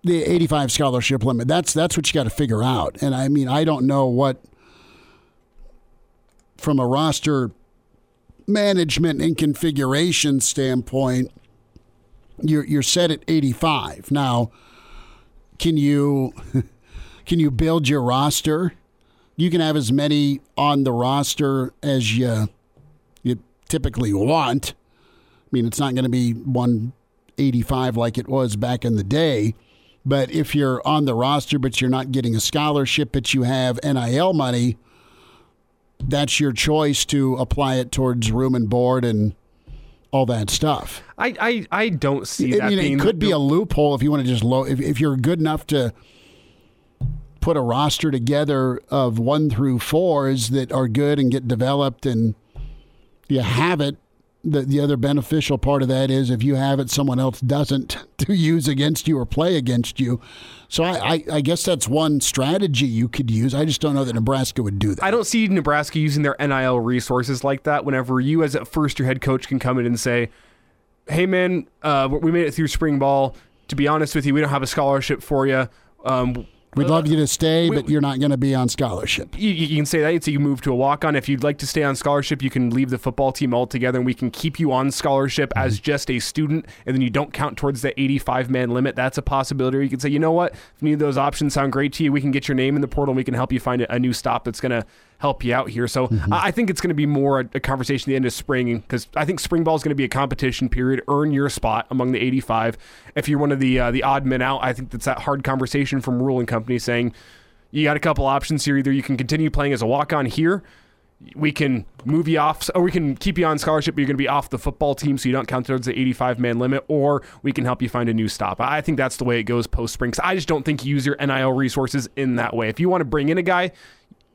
the 85 scholarship limit. That's that's what you got to figure out. And I mean, I don't know what from a roster management and configuration standpoint, you're you're set at 85. Now, can you (laughs) can you build your roster? You can have as many on the roster as you you typically want. I mean, it's not going to be 185 like it was back in the day. But if you're on the roster, but you're not getting a scholarship, but you have NIL money, that's your choice to apply it towards room and board and all that stuff. I I, I don't see I that mean, it could be a loophole if you want to just low. If, if you're good enough to put a roster together of one through fours that are good and get developed, and you have it. The the other beneficial part of that is if you have it, someone else doesn't (laughs) to use against you or play against you. So I, I, I guess that's one strategy you could use. I just don't know that Nebraska would do that. I don't see Nebraska using their NIL resources like that. Whenever you, as a first year head coach, can come in and say, "Hey, man, uh, we made it through spring ball. To be honest with you, we don't have a scholarship for you. Um, We'd uh, love you to stay, but you're not going to be on scholarship. you, you can say that so you can move to a walk on. If you'd like to stay on scholarship, you can leave the football team altogether, and we can keep you on scholarship as mm-hmm. just a student, and then you don't count towards the 85 man limit. That's a possibility. Or you can say, you know what, if any of those options sound great to you, we can get your name in the portal, and we can help you find a, a new stop that's going to help you out here. So I I think it's going to be more a, a conversation at the end of spring because I think spring ball is going to be a competition period. Earn your spot among the 85. If you're one of the uh, the odd men out, I think that's that hard conversation from Rhule and Company saying you got a couple options here. Either you can continue playing as a walk on here. We can move you off, or we can keep you on scholarship, but you're going to be off the football team, so you don't count towards the 85 man limit, or we can help you find a new stop. I think that's the way it goes post spring. I just don't think you use your NIL resources in that way. If you want to bring in a guy,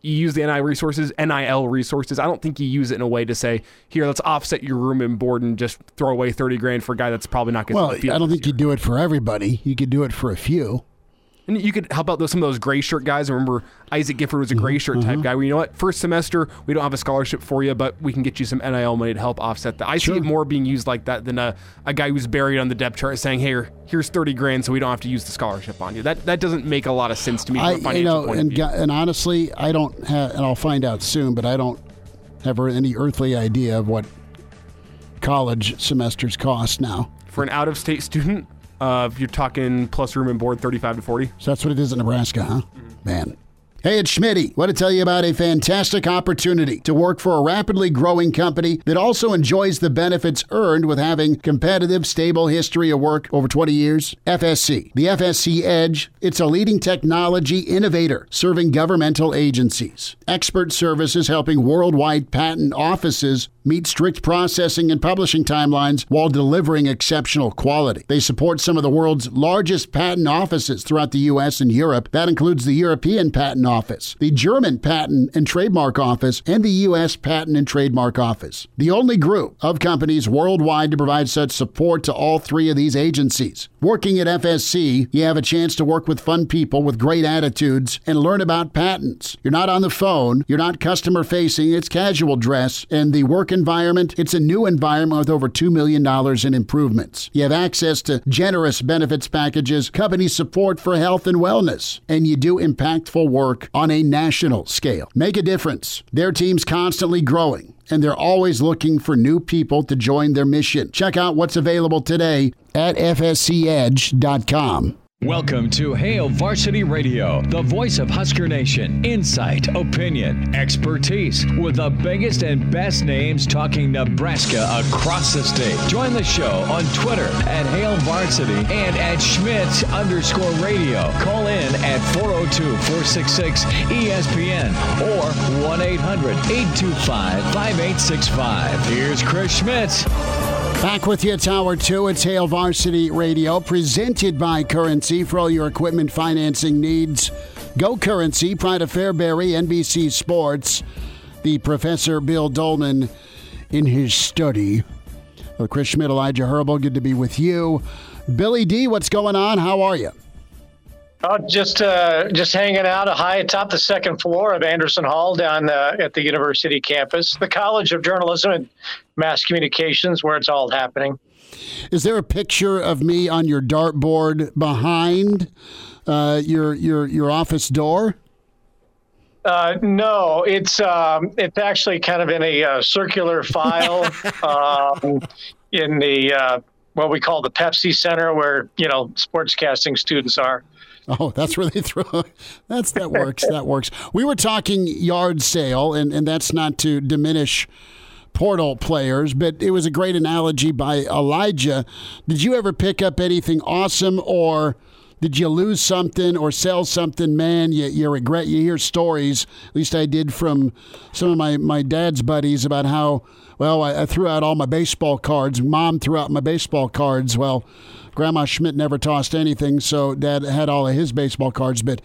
you use the NIL resources, NIL resources. I don't think you use it in a way to say, here, let's offset your room and board and just throw away 30 grand for a guy that's probably not going to Well, I don't think you do it for everybody. You could do it for a few. And you could help out those, some of those gray shirt guys. I remember Isaac Gifford was a gray mm-hmm, shirt type mm-hmm. guy. Well, you know what? First semester, we don't have a scholarship for you, but we can get you some NIL money to help offset that. I see it more being used like that than a, a guy who's buried on the depth chart saying, hey, here's 30 grand so we don't have to use the scholarship on you. That that doesn't make a lot of sense to me I, a financial you know, point and, and honestly, I don't have, and I'll find out soon, but I don't have any earthly idea of what college semesters cost now. For an out of state student, uh, if you're talking plus room and board, 35 to 40. So that's what it is in Nebraska, huh? Man. Hey, it's Schmitty. Want to tell you about a fantastic opportunity to work for a rapidly growing company that also enjoys the benefits earned with having competitive, stable history of work over 20 years. FSC. The FSC Edge. It's a leading technology innovator serving governmental agencies. Expert services helping worldwide patent offices meet strict processing and publishing timelines while delivering exceptional quality. They support some of the world's largest patent offices throughout the U.S. and Europe. That includes the European Patent Office, the German Patent and Trademark Office, and the U.S. Patent and Trademark Office. The only group of companies worldwide to provide such support to all three of these agencies. Working at FSC, you have a chance to work with fun people with great attitudes and learn about patents. You're not on the phone, you're not customer facing, it's casual dress, and the work environment, it's a new environment with over $2 million in improvements. You have access to generous benefits packages, company support for health and wellness, and you do impactful work on a national scale. Make a difference. Their team's constantly growing and they're always looking for new people to join their mission. Check out what's available today at fscedge.com. Welcome to Hail Varsity Radio, the voice of Husker Nation. Insight, opinion, expertise, with the biggest and best names talking Nebraska across the state. Join the show on Twitter at Hail Varsity and at Schmidt underscore radio. Call in at 402 466 ESPN or 1 800 825 5865. Here's Chris Schmidt. Back with you, hour two. It's Hail Varsity Radio, presented by Currency for all your equipment financing needs. Go Currency, Pride of Fairbury, NBC Sports. The Professor Bill Doleman in his study. Well, Chris Schmidt, Elijah Herbal, good to be with you. Billy D, what's going on? How are you? Oh, just uh, just hanging out high atop the second floor of Anderson Hall down uh, at the university campus, the College of Journalism and Mass Communications, where it's all happening. Is there a picture of me on your dartboard behind uh, your your your office door? Uh, no, it's um, it's actually kind of in a uh, circular file (laughs) um, in the uh, what we call the Pepsi Center, where you know sportscasting students are. Oh, that's where they (laughs) throw. That's that works. that works. We were talking yard sale, and and that's not to diminish portal players, but it was a great analogy by Elijah. Did you ever pick up anything awesome, or did you lose something or sell something? Man, you you regret. You hear stories. At least I did from some of my my dad's buddies about how. Well, I, I threw out all my baseball cards. Mom threw out my baseball cards. Well, Grandma Schmidt never tossed anything, so Dad had all of his baseball cards. But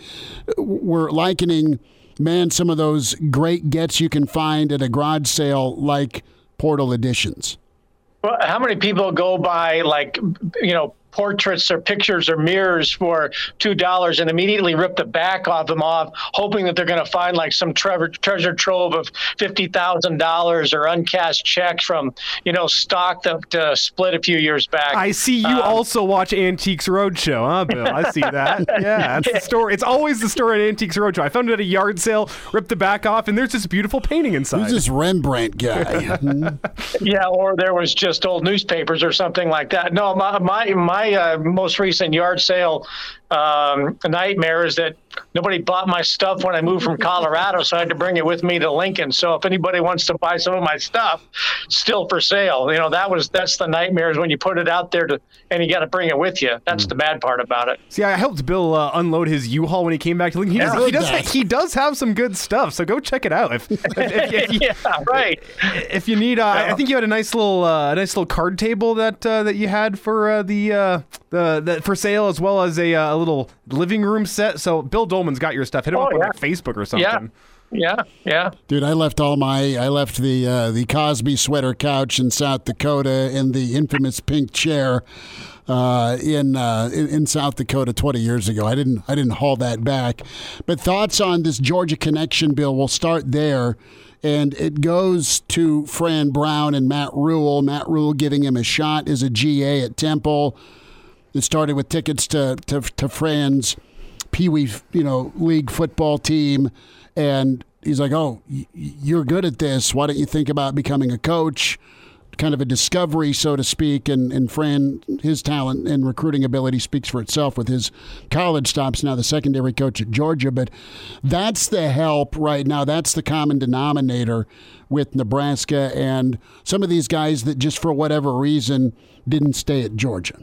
we're likening, man, some of those great gets you can find at a garage sale like Portal Editions. Well, how many people go buy like you know portraits or pictures or mirrors for two dollars and immediately rip the back off them off, hoping that they're going to find like some treasure treasure trove of fifty thousand dollars or uncashed checks from you know stock that uh, split a few years back. I see you Um, also watch Antiques Roadshow, huh, Bill? I see that. (laughs) Yeah, that's the story. It's always the story at Antiques Roadshow. I found it at a yard sale, ripped the back off, and there's this beautiful painting inside. Who's this Rembrandt guy? (laughs) Yeah, or there was just old newspapers or something like that. No, my my, my uh, most recent yard sale um, nightmare is that nobody bought my stuff when I moved from Colorado, so I had to bring it with me to Lincoln. So if anybody wants to buy some of my stuff, still for sale. You know, that was that's the nightmare is when you put it out there to and you got to bring it with you. That's the bad part about it. See, I helped Bill uh, unload his U-Haul when he came back to Lincoln. He, does, he, does, (laughs) he does have some good stuff, so go check it out. If if, if, if, you, (laughs) yeah, right. if you need, uh, I think you had a nice little uh, a nice little card table that uh, that you had for uh, the uh, the the for sale, as well as a, uh, a little living room set. So Bill Doleman's got your stuff. Hit him Oh, up on like Facebook or something. Yeah. Yeah, yeah. Dude, I left all my I left the uh, the Cosby sweater couch in South Dakota in the infamous pink chair uh, in, uh, in in South Dakota 20 years ago. I didn't I didn't haul that back. But thoughts on this Georgia connection bill? We'll start there. And it goes to Fran Brown and Matt Rhule. Matt Rhule giving him a shot as a GA at Temple. It started with tickets to, to, to Fran's Pee Wee, you know, league football team, and he's like, "Oh, you're good at this. Why don't you think about becoming a coach?" Kind of a discovery, so to speak, and and Fran, his talent and recruiting ability speaks for itself with his college stops. Now the secondary coach at Georgia, but that's the help right now. That's the common denominator with Nebraska and some of these guys that just for whatever reason didn't stay at Georgia.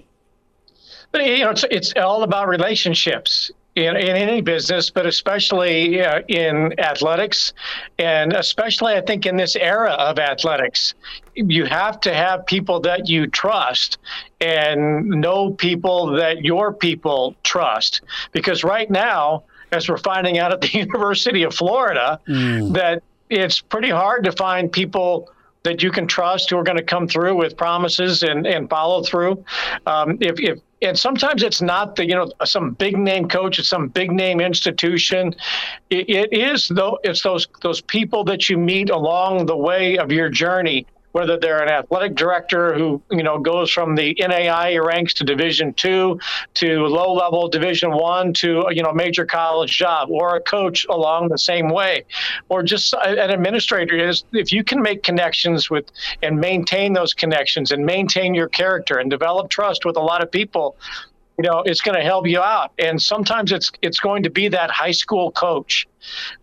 But you know, it's, it's all about relationships in, in any business, but especially uh, in athletics, and especially I think in this era of athletics, you have to have people that you trust and know people that your people trust. Because right now, as we're finding out at the (laughs) University of Florida, mm. that it's pretty hard to find people that you can trust who are going to come through with promises and, and follow through. Um, if, if and sometimes it's not the you know some big name coach at some big name institution. it, it is though it's those those people that you meet along the way of your journey whether they're an athletic director who you know goes from the NAI ranks to Division two to low level Division one to you know major college job, or a coach along the same way, or just an administrator is if you can make connections with and maintain those connections and maintain your character and develop trust with a lot of people you know it's going to help you out and sometimes it's it's going to be that high school coach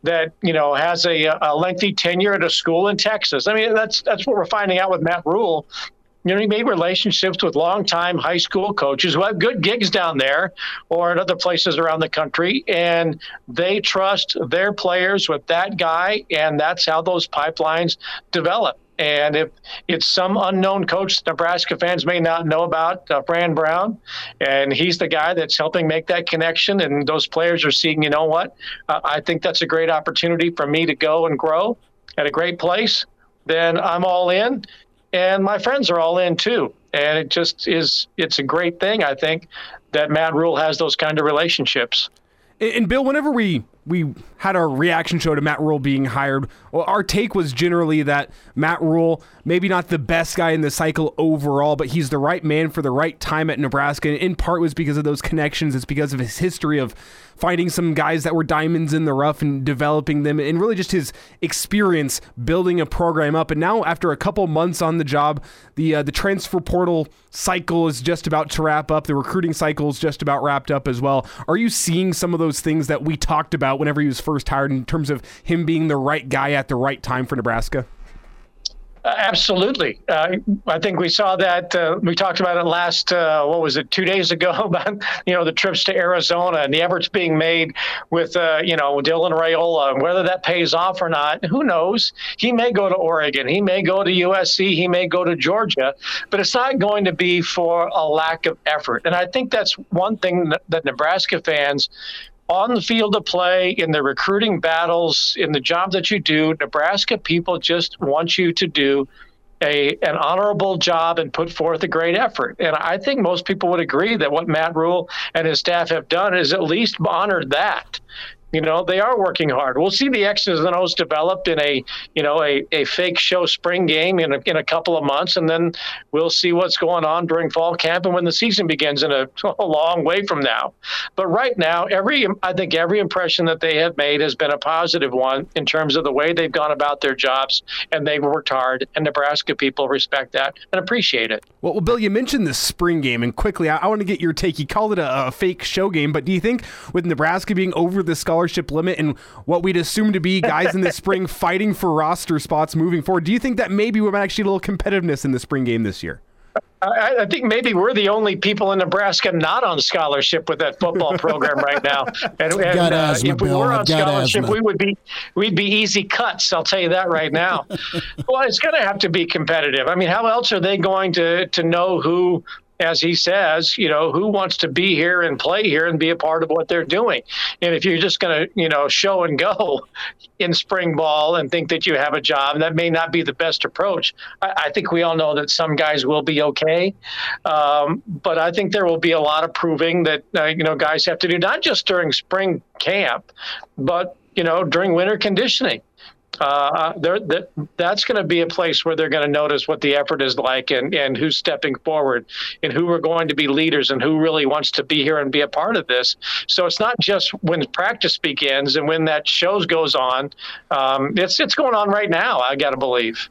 that you know has a, a lengthy tenure at a school in Texas. I mean that's that's what we're finding out with Matt Rhule You know, he made relationships with longtime high school coaches who have good gigs down there or in other places around the country, and they trust their players with that guy, and that's how those pipelines develop. And if it's some unknown coach Nebraska fans may not know about, uh, Fran Brown, and he's the guy that's helping make that connection, and those players are seeing, you know what, uh, I think that's a great opportunity for me to go and grow at a great place, then I'm all in. And my friends are all in too. And it just is, it's a great thing, I think, that Matt Rhule has those kind of relationships. And Bill, whenever we we had our reaction show to Matt Rhule being hired, well, our take was generally that Matt Rhule, maybe not the best guy in the cycle overall, but he's the right man for the right time at Nebraska. And in part was because of those connections. It's because of his history of finding some guys that were diamonds in the rough and developing them, and really just his experience building a program up. And now, after a couple months on the job, the uh, the transfer portal cycle is just about to wrap up. The recruiting cycle is just about wrapped up as well. Are you seeing some of those things that we talked about whenever he was first hired in terms of him being the right guy at the right time for Nebraska? Uh, absolutely. Uh, I think we saw that. Uh, we talked about it last, uh, what was it, two days ago (laughs) about, you know, the trips to Arizona and the efforts being made with, uh, you know, Dylan Raiola. Whether that pays off or not, who knows? He may go to Oregon. He may go to USC. He may go to Georgia. But it's not going to be for a lack of effort. And I think that's one thing that, that Nebraska fans on the field of play, in the recruiting battles, in the job that you do, Nebraska people just want you to do a an honorable job and put forth a great effort. And I think most people would agree that what Matt Rhule and his staff have done is at least honored that. You know, they are working hard. We'll see the X's and O's developed in a, you know, a, a fake show spring game in a, in a couple of months, and then we'll see what's going on during fall camp and when the season begins in a, (laughs) a long way from now. But right now, every I think every impression that they have made has been a positive one in terms of the way they've gone about their jobs, and they've worked hard, and Nebraska people respect that and appreciate it. Well, well Bill, you mentioned the spring game, and quickly, I, I want to get your take. You called it a, a fake show game, but do you think with Nebraska being over the scholarship scholarship limit and what we'd assume to be guys in the (laughs) spring fighting for roster spots moving forward. Do you think that maybe we might actually a little competitiveness in the spring game this year? I, I, think maybe we're the only people in Nebraska not on scholarship with that football program right now. (laughs) And, and uh, if we were on scholarship, asthma. we would be we'd be easy cuts. I'll tell you that right now. (laughs) well, it's going to have to be competitive. I mean, how else are they going to to know who as he says, you know, who wants to be here and play here and be a part of what they're doing? And if you're just going to, you know, show and go (laughs) in spring ball and think that you have a job, that may not be the best approach. I, I think we all know that some guys will be okay, um, but I think there will be a lot of proving that uh, you know guys have to do not just during spring camp, but you know during winter conditioning uh, that, that's going to be a place where they're going to notice what the effort is like and, and who's stepping forward and who are going to be leaders and who really wants to be here and be a part of this. So it's not just when practice begins and when that shows goes on. Um, it's it's going on right now. I got to believe.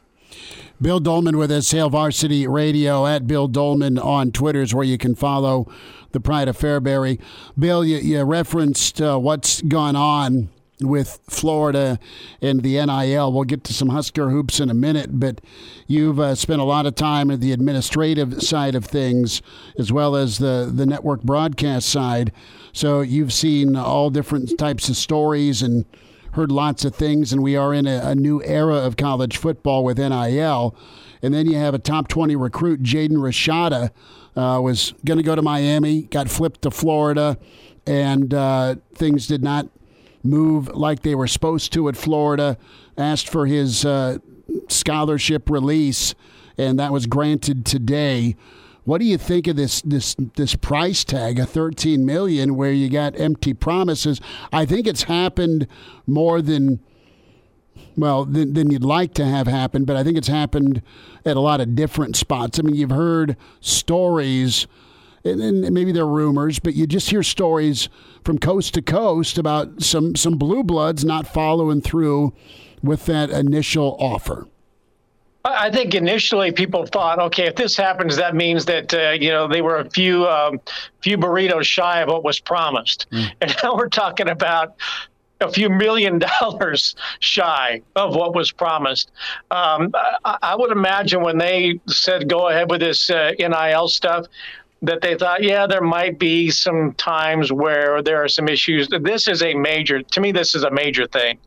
Bill Doleman with us, Hail Varsity Radio at Bill Doleman on Twitter is where you can follow the Pride of Fairbury. Bill, you, you referenced uh, what's gone on with Florida and the NIL. We'll get to some Husker hoops in a minute, but you've uh, spent a lot of time at the administrative side of things as well as the, the network broadcast side. So you've seen all different types of stories and heard lots of things, and we are in a, a new era of college football with NIL. And then you have a top 20 recruit, Jaden Rashada, uh, was going to go to Miami, got flipped to Florida, and uh, things did not – move like they were supposed to at Florida, asked for his uh, scholarship release, and that was granted today. What do you think of this this this price tag of 13 million where you got empty promises? I think it's happened more than well than, than you'd like to have happened, but I think it's happened at a lot of different spots. I mean, you've heard stories and, and maybe they're rumors, but you just hear stories from coast to coast about some some blue bloods not following through with that initial offer. I think initially people thought, okay, if this happens, that means that uh, you know they were a few um, few burritos shy of what was promised, mm. and (laughs) now we're talking about a few million (laughs) dollars shy of what was promised. Um, I, I, would imagine when they said go ahead with this uh, NIL stuff, that they thought, yeah, there might be some times where there are some issues. This is a major, to me, this is a major thing.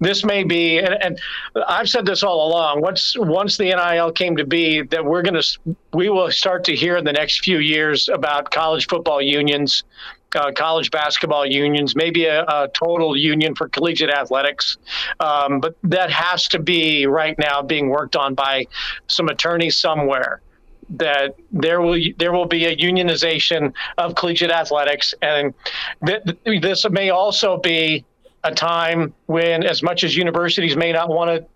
This may be, and, and I've said this all along. Once once the NIL came to be, that we're going to, we will start to hear in the next few years about college football unions, uh, college basketball unions, maybe a, a, total union for collegiate athletics. Um, but that has to be right now being worked on by some attorneys somewhere that there will there will be a unionization of collegiate athletics, and th- this may also be a time when, as much as universities may not want to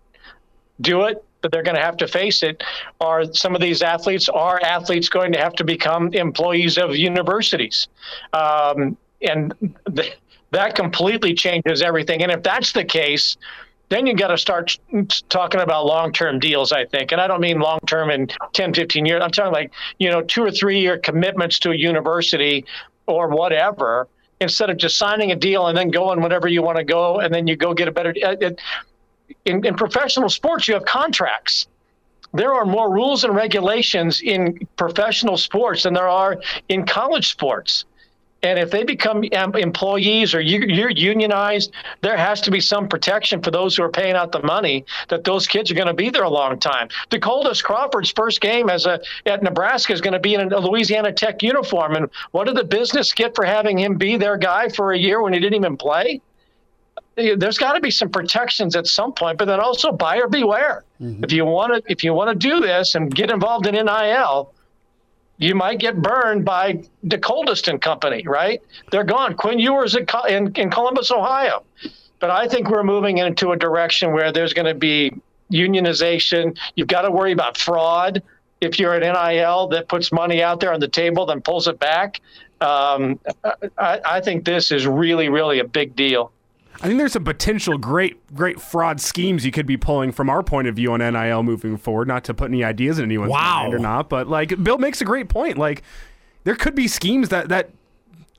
do it, but they're going to have to face it. Are some of these athletes are athletes going to have to become employees of universities? Um, and th- that completely changes everything. And if that's the case, then you got to start talking about long-term deals i think. And i don't mean long-term in 10 15 years. I'm talking like you know two or three year commitments to a university or whatever instead of just signing a deal and then going whenever you want to go and then you go get a better uh, in, in professional sports you have contracts. There are more rules and regulations in professional sports than there are in college sports and if they become employees or you're unionized, there has to be some protection for those who are paying out the money that those kids are going to be there a long time. DeColdest Crawford's first game as a at Nebraska is going to be in a Louisiana Tech uniform. And what did the business get for having him be their guy for a year when he didn't even play? There's got to be some protections at some point, but then also buyer beware. Mm-hmm. If you want to, if you want to do this and get involved in NIL, you might get burned by DeColdest and company, right? They're gone. Quinn Ewers in, in Columbus, Ohio. But I think we're moving into a direction where there's going to be unionization. You've got to worry about fraud. If you're an NIL that puts money out there on the table, then pulls it back. Um, I, I think this is really, really a big deal. I think there's some potential great, great fraud schemes you could be pulling from our point of view on NIL moving forward. Not to put any ideas in anyone's wow. mind or not, but like Bill makes a great point. Like there could be schemes that that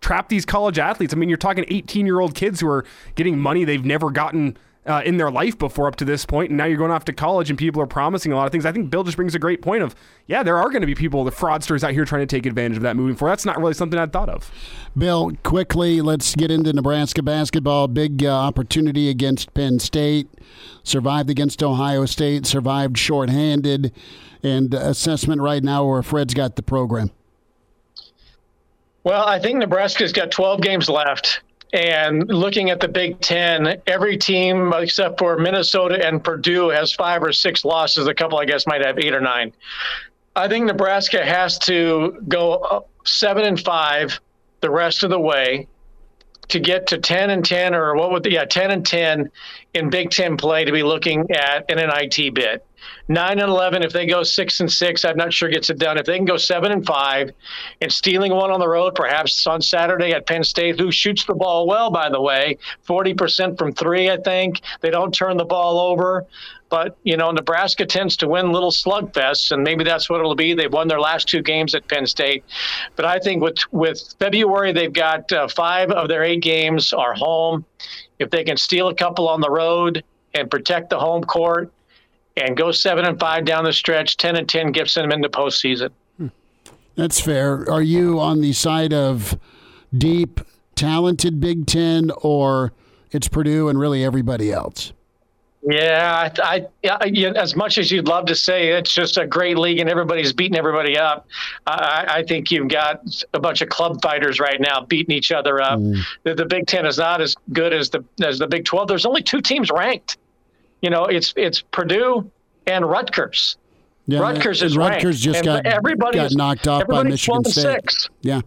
trap these college athletes. I mean, you're talking 18 year old kids who are getting money they've never gotten uh, in their life before up to this point, and now you're going off to college and people are promising a lot of things. I think Bill just brings a great point of, yeah, there are going to be people, the fraudsters out here trying to take advantage of that moving forward. That's not really something I'd thought of. Bill, quickly, let's get into Nebraska basketball. Big uh, opportunity against Penn State, survived against Ohio State, survived shorthanded, and assessment right now where Fred's got the program. Well, I think Nebraska's got 12 games left. And looking at the Big Ten, every team except for Minnesota and Purdue has five or six losses. A couple, I guess, might have eight or nine. I think Nebraska has to go seven and five the rest of the way to get to 10 and 10 or what would the, yeah 10 and 10 in big 10 play to be looking at in an it bid 9 and 11 if they go 6 and 6 i'm not sure gets it done if they can go 7 and 5 and stealing one on the road perhaps on saturday at penn state who shoots the ball well by the way 40% from three i think they don't turn the ball over but you know, Nebraska tends to win little slugfests, and maybe that's what it'll be. They've won their last two games at Penn State, but I think with with February, they've got uh, five of their eight games are home. If they can steal a couple on the road and protect the home court, and go seven and five down the stretch, ten and ten gets them into postseason. That's fair. Are you on the side of deep, talented Big Ten, or it's Purdue and really everybody else? Yeah, I, I, as much as you'd love to say it's just a great league and everybody's beating everybody up, I, I think you've got a bunch of club fighters right now beating each other up. Mm. The, the, Big Ten is not as good as the as the Big Twelve. There's only two teams ranked. You know, it's it's Purdue and Rutgers. Yeah, Rutgers is Rutgers ranked. just got everybody got knocked off by Michigan State. Six. Yeah,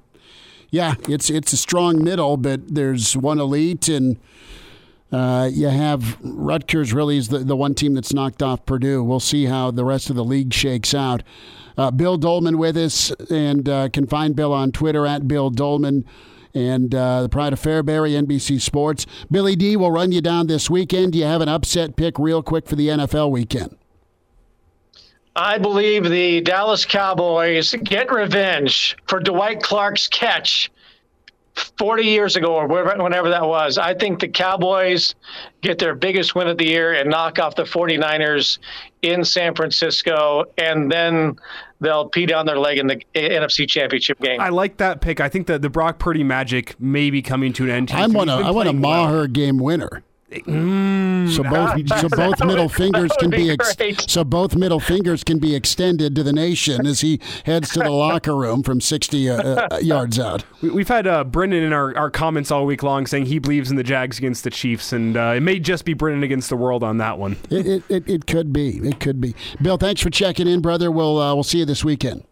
yeah, it's it's a strong middle, but there's one elite and uh, you have Rutgers really is the, the one team that's knocked off Purdue. We'll see how the rest of the league shakes out. Uh, Bill Doleman with us, and uh, can find Bill on Twitter at Bill Doleman and uh, the Pride of Fairbury, NBC Sports. Billy D will run you down this weekend. Do you have an upset pick real quick for the NFL weekend? I believe the Dallas Cowboys get revenge for Dwight Clark's catch 40 years ago or whenever that was, I think the Cowboys get their biggest win of the year and knock off the 49ers in San Francisco, and then they'll pee down their leg in the NFC Championship game. I like that pick. I think that the Brock Purdy magic may be coming to an end. I want a, I want a Maher well. game winner. Mm, so both (laughs) so both middle fingers can be, ex- so both middle fingers can be extended to the nation as he heads to the (laughs) locker room from 60 uh, uh, yards out. We, have had uh, Brendan in our, our comments all week long saying he believes in the Jags against the Chiefs, and uh, it may just be Brendan against the world on that one. It, it, it, it could be. It could be. Bill, thanks for checking in, brother. We'll uh, we'll see you this weekend.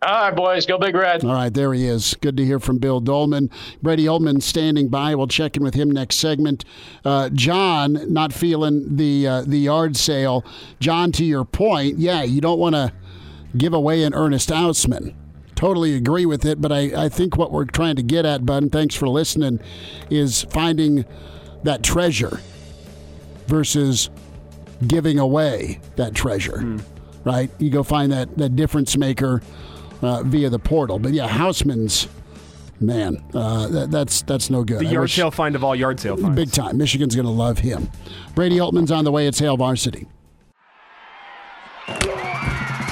All right, boys, go Big Red. All right, there he is. Good to hear from Bill Doleman. Brady Oltman standing by. We'll check in with him next segment. Uh, John, not feeling the uh, the yard sale. John, to your point, yeah, you don't want to give away an Ernest Hausmann. Totally agree with it, but I, I think what we're trying to get at, Bud, and thanks for listening, is finding that treasure versus giving away that treasure. Mm. Right? You go find that, that difference maker uh, via the portal. But yeah, Hausmann's man, uh, that, that's that's no good. The yard sale find of all yard sale finds. Big time. Michigan's going to love him. Brady Oltman's on the way at Hail Varsity.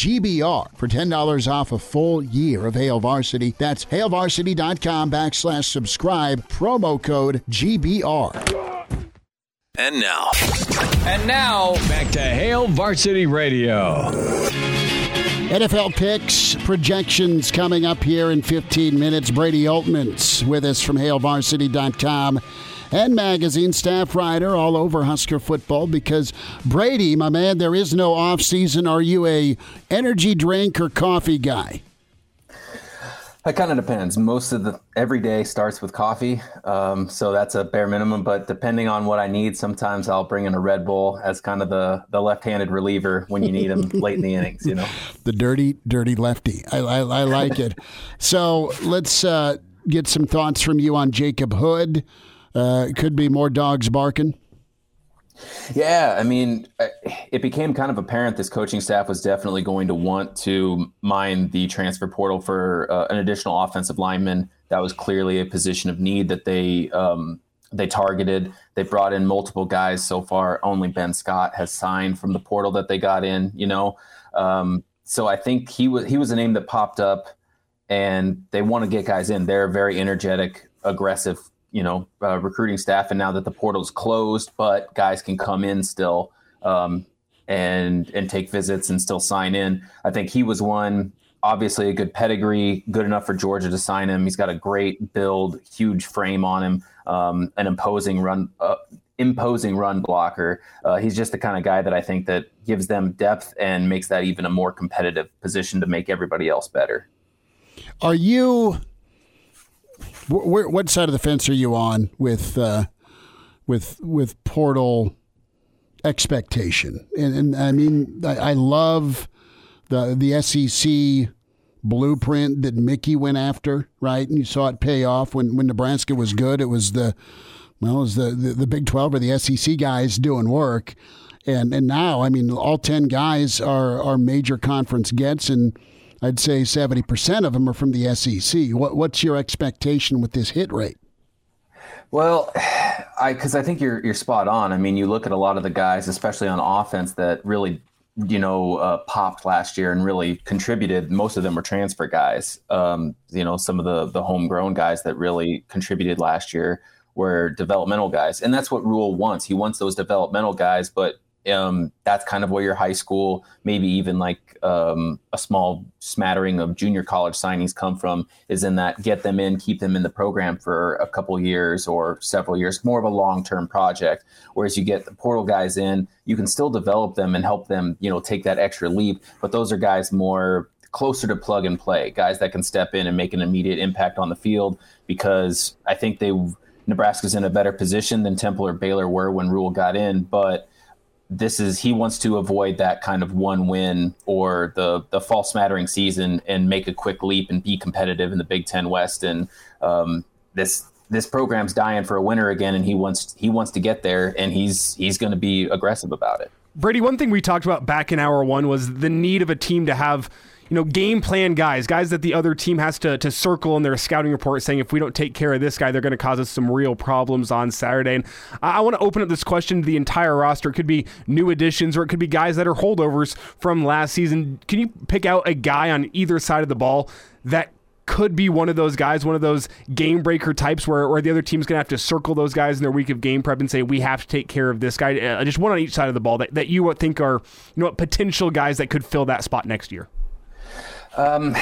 GBR for $10 off a full year of Hail Varsity. That's hailvarsity.com backslash subscribe, promo code GBR. And now. And now, back to Hail Varsity Radio. NFL picks, projections coming up here in 15 minutes. Brady Oltman's with us from hailvarsity.com and magazine staff writer all over Husker football because Brady, my man, there is no off season. Are you a energy drink or coffee guy? It kind of depends. Most of the every day starts with coffee, um, so that's a bare minimum. But depending on what I need, sometimes I'll bring in a Red Bull as kind of the the left-handed reliever when you need them (laughs) late in the innings. You know, the dirty, dirty lefty. I, I, I like it. So let's uh, get some thoughts from you on Jacob Hood. Uh, could be more dogs barking. Yeah, I mean, it became kind of apparent this coaching staff was definitely going to want to mine the transfer portal for uh, an additional offensive lineman. That was clearly a position of need that they um, they targeted. They brought in multiple guys so far. Only Ben Scott has signed from the portal that they got in. You know, um, so I think he was he was a name that popped up, and they want to get guys in. They're very energetic, aggressive you know uh, recruiting staff and now that the portal's closed but guys can come in still um, and and take visits and still sign in. I think he was one obviously a good pedigree good enough for georgia to sign him. He's got a great build huge frame on him um, an imposing run uh, imposing run blocker. Uh, he's just the kind of guy that i think that gives them depth and makes that even a more competitive position to make everybody else better. Are you where, what side of the fence are you on with uh, with with portal expectation? And, and I mean, I, I, love the the SEC blueprint that Mickey went after, right? And you saw it pay off when when Nebraska was good. It was the well, it was the, the, the Big Twelve or the SEC guys doing work. And and now, I mean, all ten guys are are major conference gets, and I'd say 70% of them are from the SEC. What, what's your expectation with this hit rate? Well, (sighs) I because I think you're you're spot on. I mean, you look at a lot of the guys, especially on offense, that really you know uh, popped last year and really contributed. Most of them were transfer guys. Um, you know, some of the the homegrown guys that really contributed last year were developmental guys, and that's what Rhule wants. He wants those developmental guys, but um, that's kind of where your high school, maybe even like um, a small smattering of junior college signings come from, is in that get them in, keep them in the program for a couple years or several years, more of a long term project. Whereas you get the portal guys in, you can still develop them and help them, you know, take that extra leap. But those are guys more closer to plug and play, guys that can step in and make an immediate impact on the field because I think they Nebraska's in a better position than Temple or Baylor were when Rhule got in, but this is he wants to avoid that kind of one win or the the false smattering season and make a quick leap and be competitive in the Big Ten West. And um, this this program's dying for a winner again, and he wants he wants to get there, and he's he's going to be aggressive about it. Brady, one thing we talked about back in hour one was the need of a team to have you know, game plan guys, guys that the other team has to, to circle in their scouting report saying, if we don't take care of this guy, they're going to cause us some real problems on Saturday. And I, I want to open up this question to the entire roster. It could be new additions or it could be guys that are holdovers from last season. Can you pick out a guy on either side of the ball that could be one of those guys, one of those game breaker types where, where the other team's going to have to circle those guys in their week of game prep and say, we have to take care of this guy. Uh, just one on each side of the ball that, that you think are, you know, potential guys that could fill that spot next year. Um,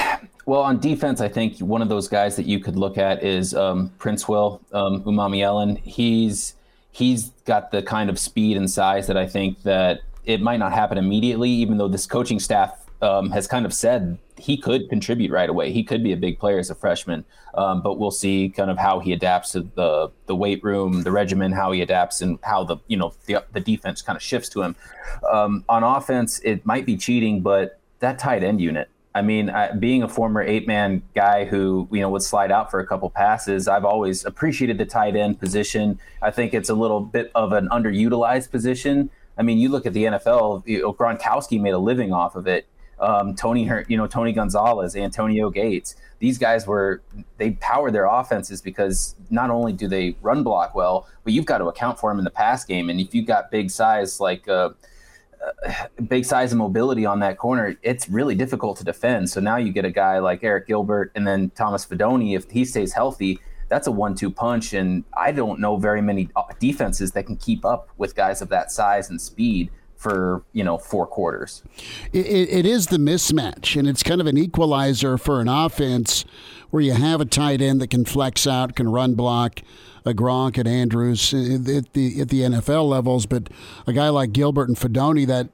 well, on defense, I think one of those guys that you could look at is um, Prince Will um, Umanmielen. He's he's got the kind of speed and size that I think that it might not happen immediately, even though this coaching staff um, has kind of said he could contribute right away. He could be a big player as a freshman, um, but we'll see kind of how he adapts to the the weight room, the regimen, how he adapts, and how the you know the the defense kind of shifts to him. Um, on offense, it might be cheating, but that tight end unit I mean, I, being a former eight man guy who you know would slide out for a couple passes, I've always appreciated the tight end position. I think it's a little bit of an underutilized position. I mean, you look at the NFL. You know, Gronkowski made a living off of it. Um, Tony, you know, Tony Gonzalez, Antonio Gates. These guys were they powered their offenses because not only do they run block well, but you've got to account for them in the pass game. And if you've got big size like uh, (sighs) big size and mobility on that corner, it's really difficult to defend. So now you get a guy like Arik Gilbert and then Thomas Fidone. If he stays healthy, that's a one-two punch, and I don't know very many uh, defenses that can keep up with guys of that size and speed for you know four quarters. it, it is the mismatch, and it's kind of an equalizer for an offense where you have a tight end that can flex out, can run block a Gronk and Andrews at the at the NFL levels, but a guy like Gilbert and Fidone that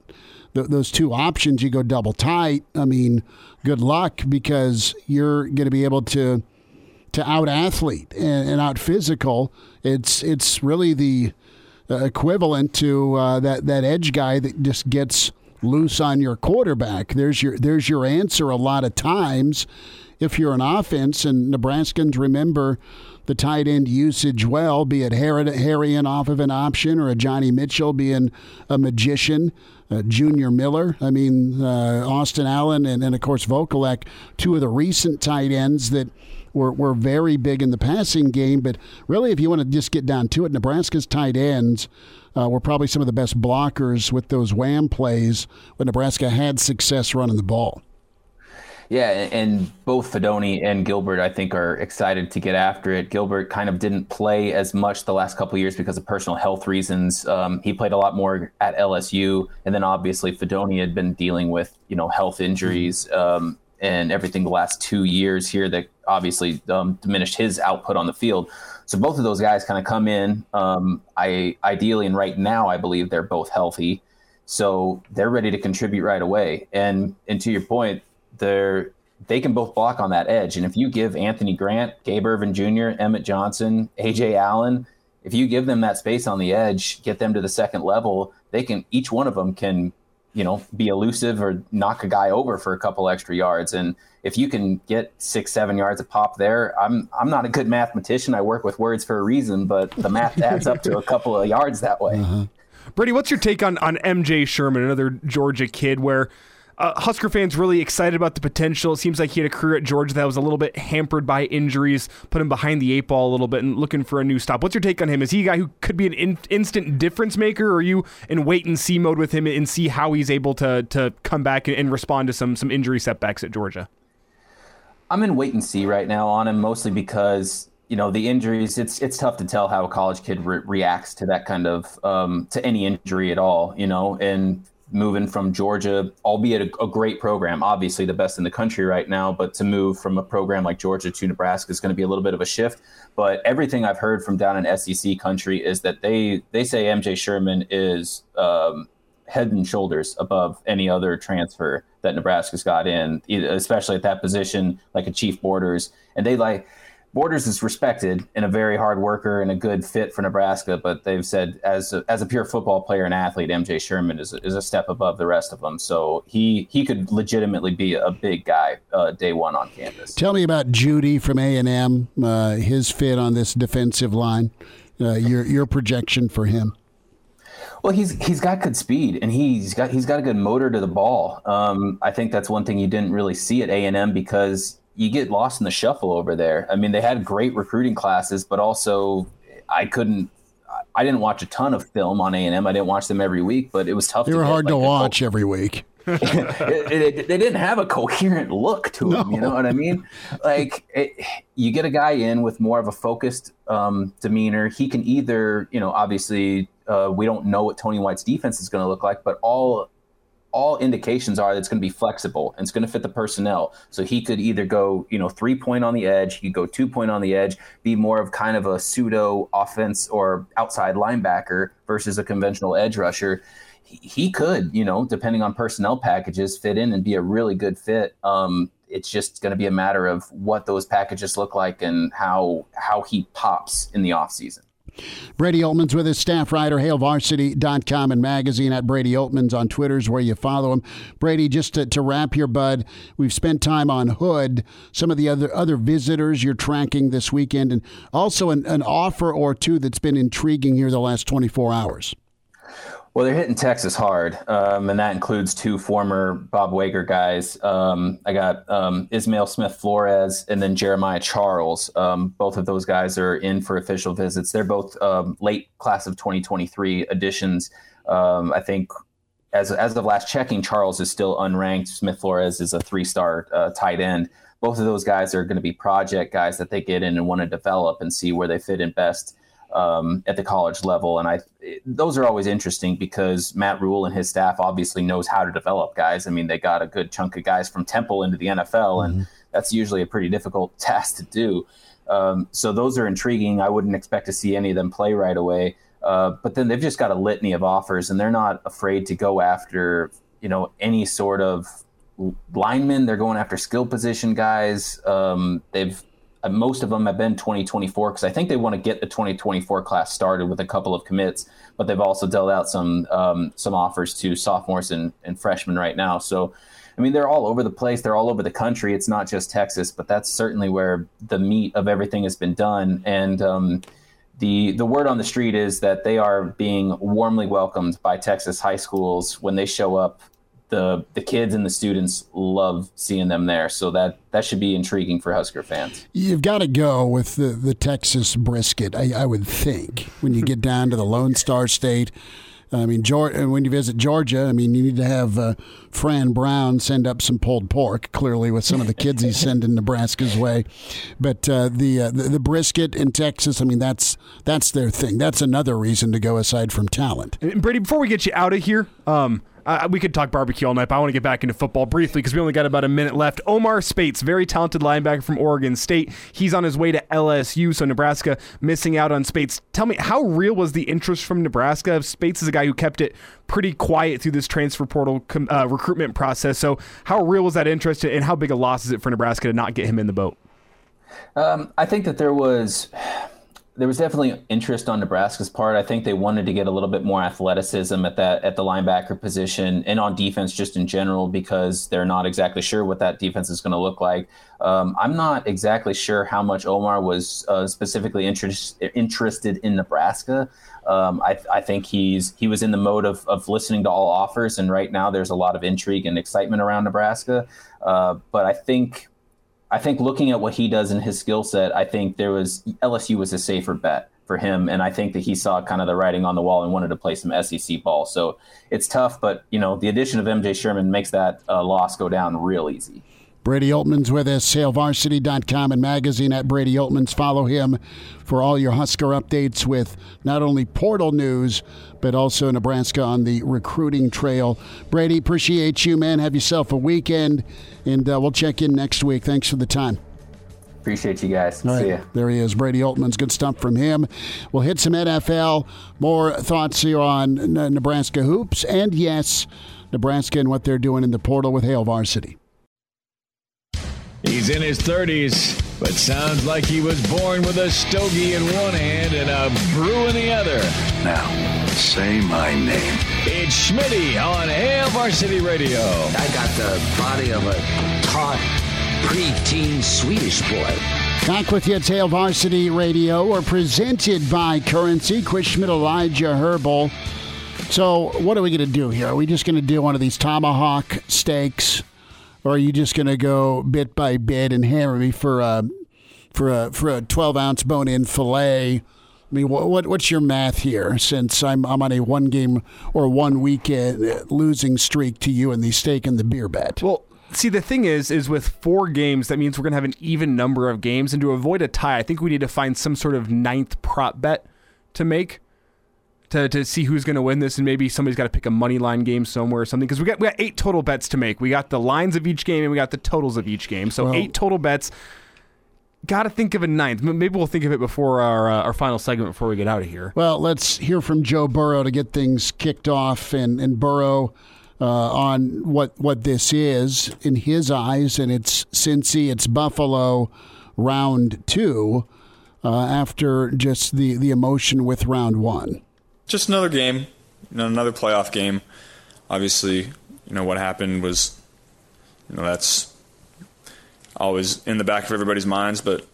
those two options you go double tight. I mean, good luck because you're going to be able to to out athlete and, and out physical. It's it's really the equivalent to uh, that that edge guy that just gets loose on your quarterback. There's your there's your answer. A lot of times, if you're an offense, and Nebraskans remember the tight end usage well, be it Harry Harrion off of an option or a Johnny Mitchell being a magician, uh, Junior Miller. I mean, uh, Austin Allen and, and, of course, Vokolek, two of the recent tight ends that were, were very big in the passing game. But really, if you want to just get down to it, Nebraska's tight ends uh, were probably some of the best blockers with those wham plays when Nebraska had success running the ball. Yeah, and both Fidone and Gilbert, I think, are excited to get after it. Gilbert kind of didn't play as much the last couple years because of personal health reasons. Um, he played a lot more at LSU, and then obviously Fidone had been dealing with you know health injuries um, and everything the last two years here that obviously um, diminished his output on the field. So both of those guys kind of come in. Um, I ideally, and right now, I believe they're both healthy, so they're ready to contribute right away. And and to your point, they're they can both block on that edge. And if you give Anthony Grant, Gabe Ervin Jr., Emmett Johnson, AJ Allen, if you give them that space on the edge, get them to the second level, they can each one of them can, you know, be elusive or knock a guy over for a couple extra yards. And if you can get six, seven yards a pop there, I'm I'm not a good mathematician. I work with words for a reason, but the math adds up to a couple of yards that way. Uh-huh. Brady, what's your take on on MJ Sherman, another Georgia kid, where uh, Husker fans really excited about the potential. It seems like he had a career at Georgia that was a little bit hampered by injuries, put him behind the eight ball a little bit, and looking for a new stop. What's your take on him? Is he a guy who could be an in- instant difference maker, or are you in wait and see mode with him and see how he's able to to come back and, and respond to some some injury setbacks at Georgia? I'm in wait and see right now on him, mostly because you know the injuries. It's it's tough to tell how a college kid re- reacts to that kind of um, to any injury at all. You know, and moving from Georgia, albeit a, a, great program, obviously the best in the country right now, but to move from a program like Georgia to Nebraska is going to be a little bit of a shift. But everything I've heard from down in SEC country is that they they say MJ Sherman is um, head and shoulders above any other transfer that Nebraska's got in, especially at that position, like a Chief Borders, and they like Borders is respected and a very hard worker and a good fit for Nebraska, but they've said as a, as a pure football player and athlete, MJ Sherman is, is a step above the rest of them. So he he could legitimately be a big guy uh, day one on campus. Tell me about Jeudy from A and M, uh, his fit on this defensive line, uh, your your projection for him. Well, he's he's got good speed and he's got he's got a good motor to the ball. Um, I think that's one thing you didn't really see at A and M because you get lost in the shuffle over there. I mean, they had great recruiting classes, but also I couldn't. I didn't watch a ton of film on A and M. I didn't watch them every week, but it was tough. They were hard like to watch every week. (laughs) (laughs) it, it, they didn't have a coherent look to them. No. You know what I mean? Like it, you get a guy in with more of a focused um, demeanor. He can either, you know, obviously uh, we don't know what Tony White's defense is going to look like, but all all indications are that it's going to be flexible and it's going to fit the personnel. So he could either go, you know, three point on the edge, he could go two point on the edge, be more of kind of a pseudo offense or outside linebacker versus a conventional edge rusher. He, he could, you know, depending on personnel packages, fit in and be a really good fit. Um, it's just going to be a matter of what those packages look like and how how he pops in the offseason. Brady Oltmans with his staff writer, HailVarsity.com and magazine at Brady Oltmans on Twitter's where you follow him. Brady, just to, to wrap your bud, we've spent time on Hood, some of the other other visitors you're tracking this weekend, and also an, an offer or two that's been intriguing here the last 24 hours. Well, they're hitting Texas hard, um, and that includes two former Bob Wager guys. Um, I got um, Ismail Smith Flores and then Jeremiah Charles. Um, both of those guys are in for official visits. They're both um, late class of 2023 additions. Um, I think as, as of last checking, Charles is still unranked. Smith Flores is a three star uh, tight end. Both of those guys are going to be project guys that they get in and want to develop and see where they fit in best um, at the college level. And I, those are always interesting because Matt Rhule and his staff obviously knows how to develop guys. I mean, they got a good chunk of guys from Temple into the NFL, mm-hmm. and that's usually a pretty difficult (laughs) task to do. Um, so those are intriguing. I wouldn't expect to see any of them play right away. Uh, but then they've just got a litany of offers, and they're not afraid to go after you know any sort of linemen. They're going after skill position guys. Um, they've most of them have been 2024 because I think they want to get the 2024 class started with a couple of commits, but they've also dealt out some um, some offers to sophomores and, and freshmen right now. So, I mean, they're all over the place. They're all over the country. It's not just Texas, but that's certainly where the meat of everything has been done. And um, the the word on the street is that they are being warmly welcomed by Texas high schools when they show up. The the kids and the students love seeing them there, so that that should be intriguing for Husker fans. You've got to go with the, the Texas brisket, I, I would think, when you get down to the Lone Star State. I mean, Georgia, when you visit Georgia, I mean, you need to have uh, Fran Brown send up some pulled pork, clearly, with some of the kids he's sending Nebraska's way. But uh, the, uh, the, the brisket in Texas, I mean, that's that's their thing. That's another reason to go aside from talent. And Brady, before we get you out of here, um, uh, we could talk barbecue all night, but I want to get back into football briefly because we only got about a minute left. Omar Speights, very talented linebacker from Oregon State. He's on his way to LSU, so Nebraska missing out on Speights. Tell me, how real was the interest from Nebraska? Speights is a guy who kept it pretty quiet through this transfer portal uh, recruitment process. So, how real was that interest, and how big a loss is it for Nebraska to not get him in the boat? Um, I think that there was there was definitely interest on Nebraska's part. I think they wanted to get a little bit more athleticism at that at the linebacker position and on defense just in general because they're not exactly sure what that defense is going to look like. Um, I'm not exactly sure how much Omar was uh, specifically interest, interested in Nebraska. Um, I, I, think he's he was in the mode of, of listening to all offers, and right now there's a lot of intrigue and excitement around Nebraska. Uh, but I think I think looking at what he does in his skill set, I think there was LSU was a safer bet for him, and I think that he saw kind of the writing on the wall and wanted to play some SEC ball. So it's tough, but you know the addition of MJ Sherman makes that uh, loss go down real easy. Brady Oltmans with us, HailVarsity.com and magazine at Brady Oltmans. Follow him for all your Husker updates with not only portal news, but also Nebraska on the recruiting trail. Brady, appreciate you, man. Have yourself a weekend, and uh, we'll check in next week. Thanks for the time. Appreciate you guys. All See right. ya. There he is, Brady Oltmans Good stuff from him. We'll hit some NFL. More thoughts here on Nebraska hoops, and yes, Nebraska and what they're doing in the portal with Hail Varsity. He's in his 30s, but sounds like he was born with a stogie in one hand and a brew in the other. Now, say my name. It's Schmitty on Hail Varsity Radio. I got the body of a taut, preteen Swedish boy. Back with you at Hail Varsity Radio, or presented by Currency, Chris Schmidt, Elijah Herbal. So, what are we going to do here? Are we just going to do one of these tomahawk steaks? Or are you just going to go bit by bit and hammer me for a for a for a twelve ounce bone in fillet? I mean, what, what what's your math here? Since I'm I'm on a one game or one weekend uh, losing streak to you in the steak and the beer bet. Well, see the thing is is with four games that means we're going to have an even number of games and to avoid a tie i think we need to find some sort of ninth prop bet to make to, to see who's going to win this, and maybe somebody's got to pick a money line game somewhere or something. Because we got we got eight total bets to make. We got the lines of each game, and we got the totals of each game. So well, eight total bets. Got to think of a ninth. Maybe we'll think of it before our uh, our final segment before we get out of here. Well, let's hear from Joe Burrow to get things kicked off, and and Burrow. Uh, on what what this is in his eyes, and it's Cincy, it's Buffalo, round two, uh, after just the the emotion with round one just another game, you know, another playoff game. Obviously, you know what happened was, you know, that's always in the back of everybody's minds. But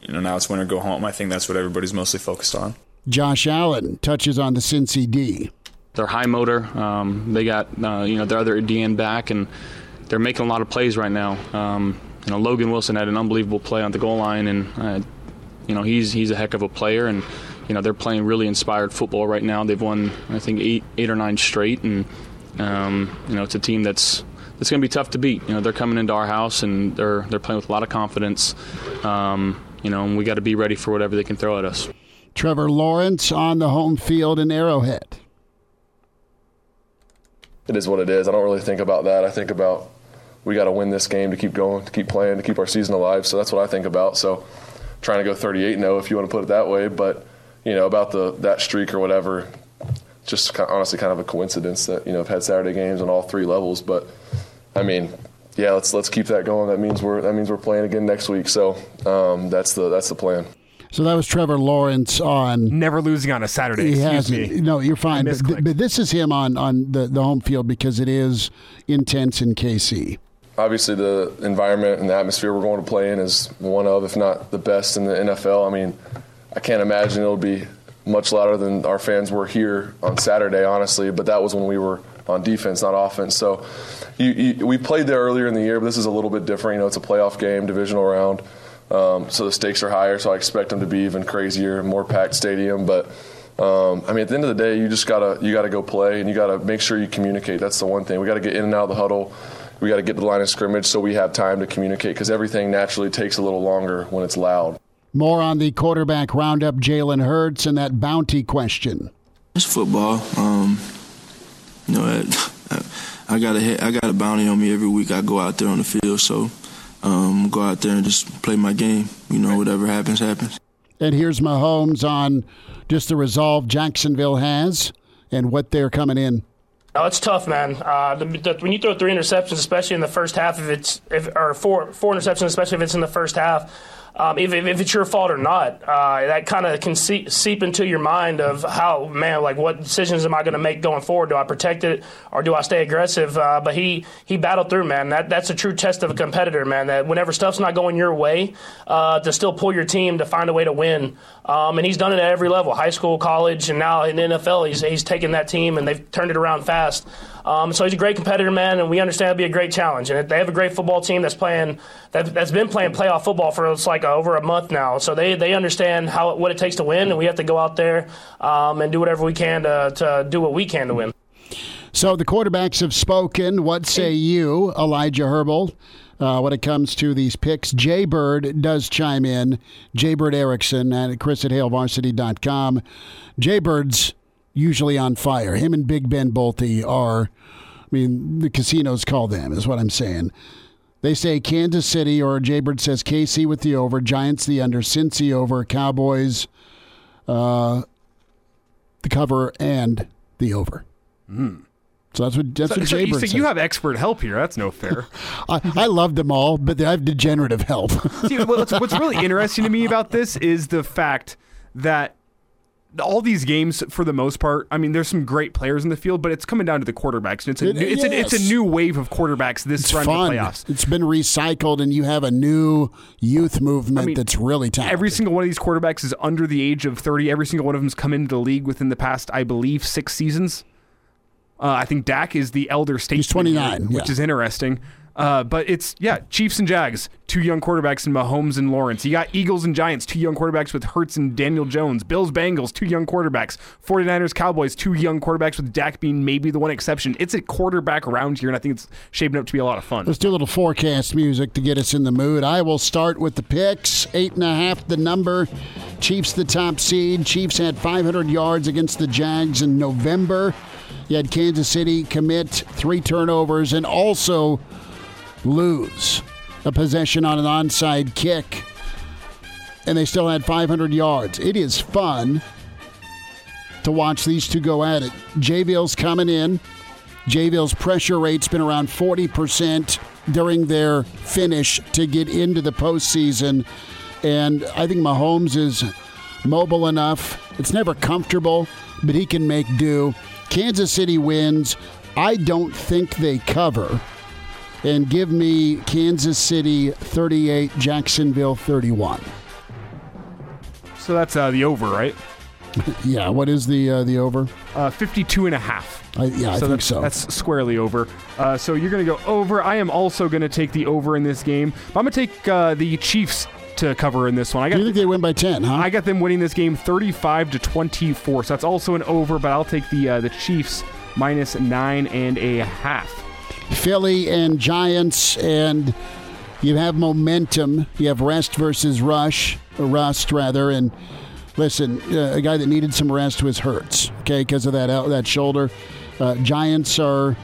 you know, now it's win or go home. I think that's what everybody's mostly focused on. Josh Allen touches on the Cincy D. They're high motor. Um, they got uh, you know their other DN back, and they're making a lot of plays right now. Um, you know, Logan Wilson had an unbelievable play on the goal line, and uh, you know he's he's a heck of a player and you know they're playing really inspired football right now. They've won I think eight eight or nine straight, and um, you know it's a team that's it's going to be tough to beat. You know they're coming into our house and they're they're playing with a lot of confidence. Um, you know, and we got to be ready for whatever they can throw at us. Trevor Lawrence on the home field in Arrowhead. It is what it is. I don't really think about that. I think about we got to win this game to keep going, to keep playing, to keep our season alive. So that's what I think about. So trying to go 38 0 if you want to put it that way, but you know, about the that streak or whatever. Just kind of, honestly, kind of a coincidence that you know I've had Saturday games on all three levels. But I mean, yeah, let's let's keep that going. That means we're that means we're playing again next week. So um, that's the that's the plan. So that was Trevor Lawrence on. Never losing on a Saturday. He hasn't. me. No, you're fine. But, misclicked. but this is him on on the, the home field because it is intense in KC. Obviously, the environment and the atmosphere we're going to play in is one of, if not the best in the NFL. I mean, I can't imagine it'll be much louder than our fans were here on Saturday, honestly. But that was when we were on defense, not offense. So you, you, we played there earlier in the year, but this is a little bit different. You know, it's a playoff game, divisional round. Um, so the stakes are higher, so I expect them to be even crazier, more packed stadium. But um, I mean, at the end of the day, you just gotta you gotta go play, and you gotta make sure you communicate. That's the one thing. We got to get in and out of the huddle. We got to get to the line of scrimmage so we have time to communicate because everything naturally takes a little longer when it's loud. More on the quarterback roundup, Jalen Hurts, and that bounty question. It's football. Um, you know, I, I got a I got a bounty on me every week. I go out there on the field, so um, go out there and just play my game. You know, whatever happens, happens. And here's Mahomes on just the resolve Jacksonville has and what they're coming in. No, it's tough, man. Uh, the, the, when you throw three interceptions, especially in the first half, if it's if, or four four interceptions, especially if it's in the first half, um, if, if it's your fault or not, uh, that kind of can see, seep into your mind of how man, like what decisions am I going to make going forward? Do I protect it or do I stay aggressive? Uh, but he he battled through, man. That that's a true test of a competitor, man. That whenever stuff's not going your way, uh, to still pull your team to find a way to win. Um, and he's done it at every level, high school, college, and now in the NFL. He's he's taken that team and they've turned it around fast. Um, so he's a great competitor, man, and we understand it'll be a great challenge. And they have a great football team that's playing that, that's been playing playoff football for it's like over a month now. So they, they understand how what it takes to win, and we have to go out there um, and do whatever we can to, to do what we can to win. So the quarterbacks have spoken. What say you, Elijah Herbal? Uh, when it comes to these picks, Jay Bird does chime in. Jay Bird Erickson at Chris at HailVarsity.com. Jay Bird's usually on fire. Him and Big Ben Bolte are, I mean, the casinos call them, is what I'm saying. They say Kansas City, or Jaybird says KC with the over, Giants the under, Cincy over, Cowboys uh, the cover and the over. So that's what that's So, what so Jay you, so says. you have expert help here. That's no fair. (laughs) I, I love them all, but I have degenerative help. See, what's, what's really (laughs) interesting to me about this is the fact that all these games, for the most part, I mean, there's some great players in the field, but it's coming down to the quarterbacks. And it's a It- new, it's, a, it's a new wave of quarterbacks this It's run fun. of playoffs. It's been recycled, and you have a new youth movement I mean, that's really talented. Every single one of these quarterbacks is under the age of 30. Every single one of them's come into the league within the past, I believe, six seasons. Uh, I think Dak is the elder statesman, here, 29, which yeah. is interesting. Uh, but it's yeah, Chiefs and Jags, two young quarterbacks in Mahomes and Lawrence. You got Eagles and Giants, two young quarterbacks with Hurts and Daniel Jones. Bills Bengals, two young quarterbacks. 49ers Cowboys, two young quarterbacks with Dak being maybe the one exception. It's a quarterback round here, and I think it's shaping up to be a lot of fun. Let's do a little forecast music to get us in the mood. I will start with the picks. Eight and a half the number. Chiefs the top seed. Chiefs had 500 yards against the Jags in November. You had Kansas City commit three turnovers and also lose a possession on an onside kick. And they still had 500 yards. It is fun to watch these two go at it. Jayville's coming in. Jayville's pressure rate's been around 40% during their finish to get into the postseason. And I think Mahomes is mobile enough. It's never comfortable, but he can make do. Kansas City wins. I don't think they cover. And give me Kansas City 38, Jacksonville 31. So that's uh, the over, right? (laughs) yeah, what is the uh, the over? Uh, 52 and a half. I, yeah, I so think that's, so. That's squarely over. Uh, so you're going to go over. I am also going to take the over in this game. But I'm going to take uh, the Chiefs to cover in this one. I got you think they win by 10, huh? I got them winning this game 35 to 24. So that's also an over, but I'll take the uh, the Chiefs minus nine and a half. Philly and Giants, and you have momentum. You have rest versus rush, or rust rather. And listen, uh, a guy that needed some rest was Hurts, okay, because of that out that shoulder. Uh, Giants are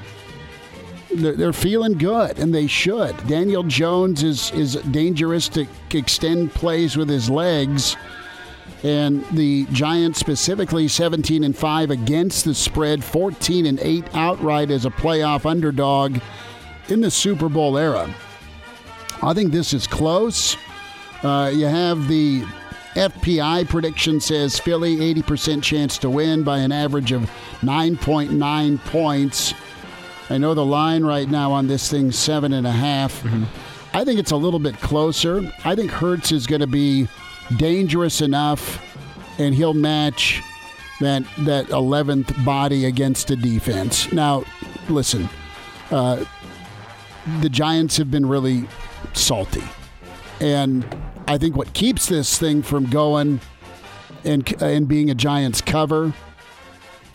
they're, they're feeling good, and they should. Daniel Jones is is dangerous to extend plays with his legs. And the Giants specifically 17 and 5 against the spread, 14 and 8 outright as a playoff underdog. in the Super Bowl era, I think this is close. Uh, you have the FPI prediction says Philly 80% chance to win by an average of 9.9 points. I know the line right now on this thing seven and a half. I think it's a little bit closer. I think Hurts is going to be dangerous enough, and he'll match that that eleventh body against the defense. Now, listen, uh, the Giants have been really salty, and I think what keeps this thing from going and and being a Giants cover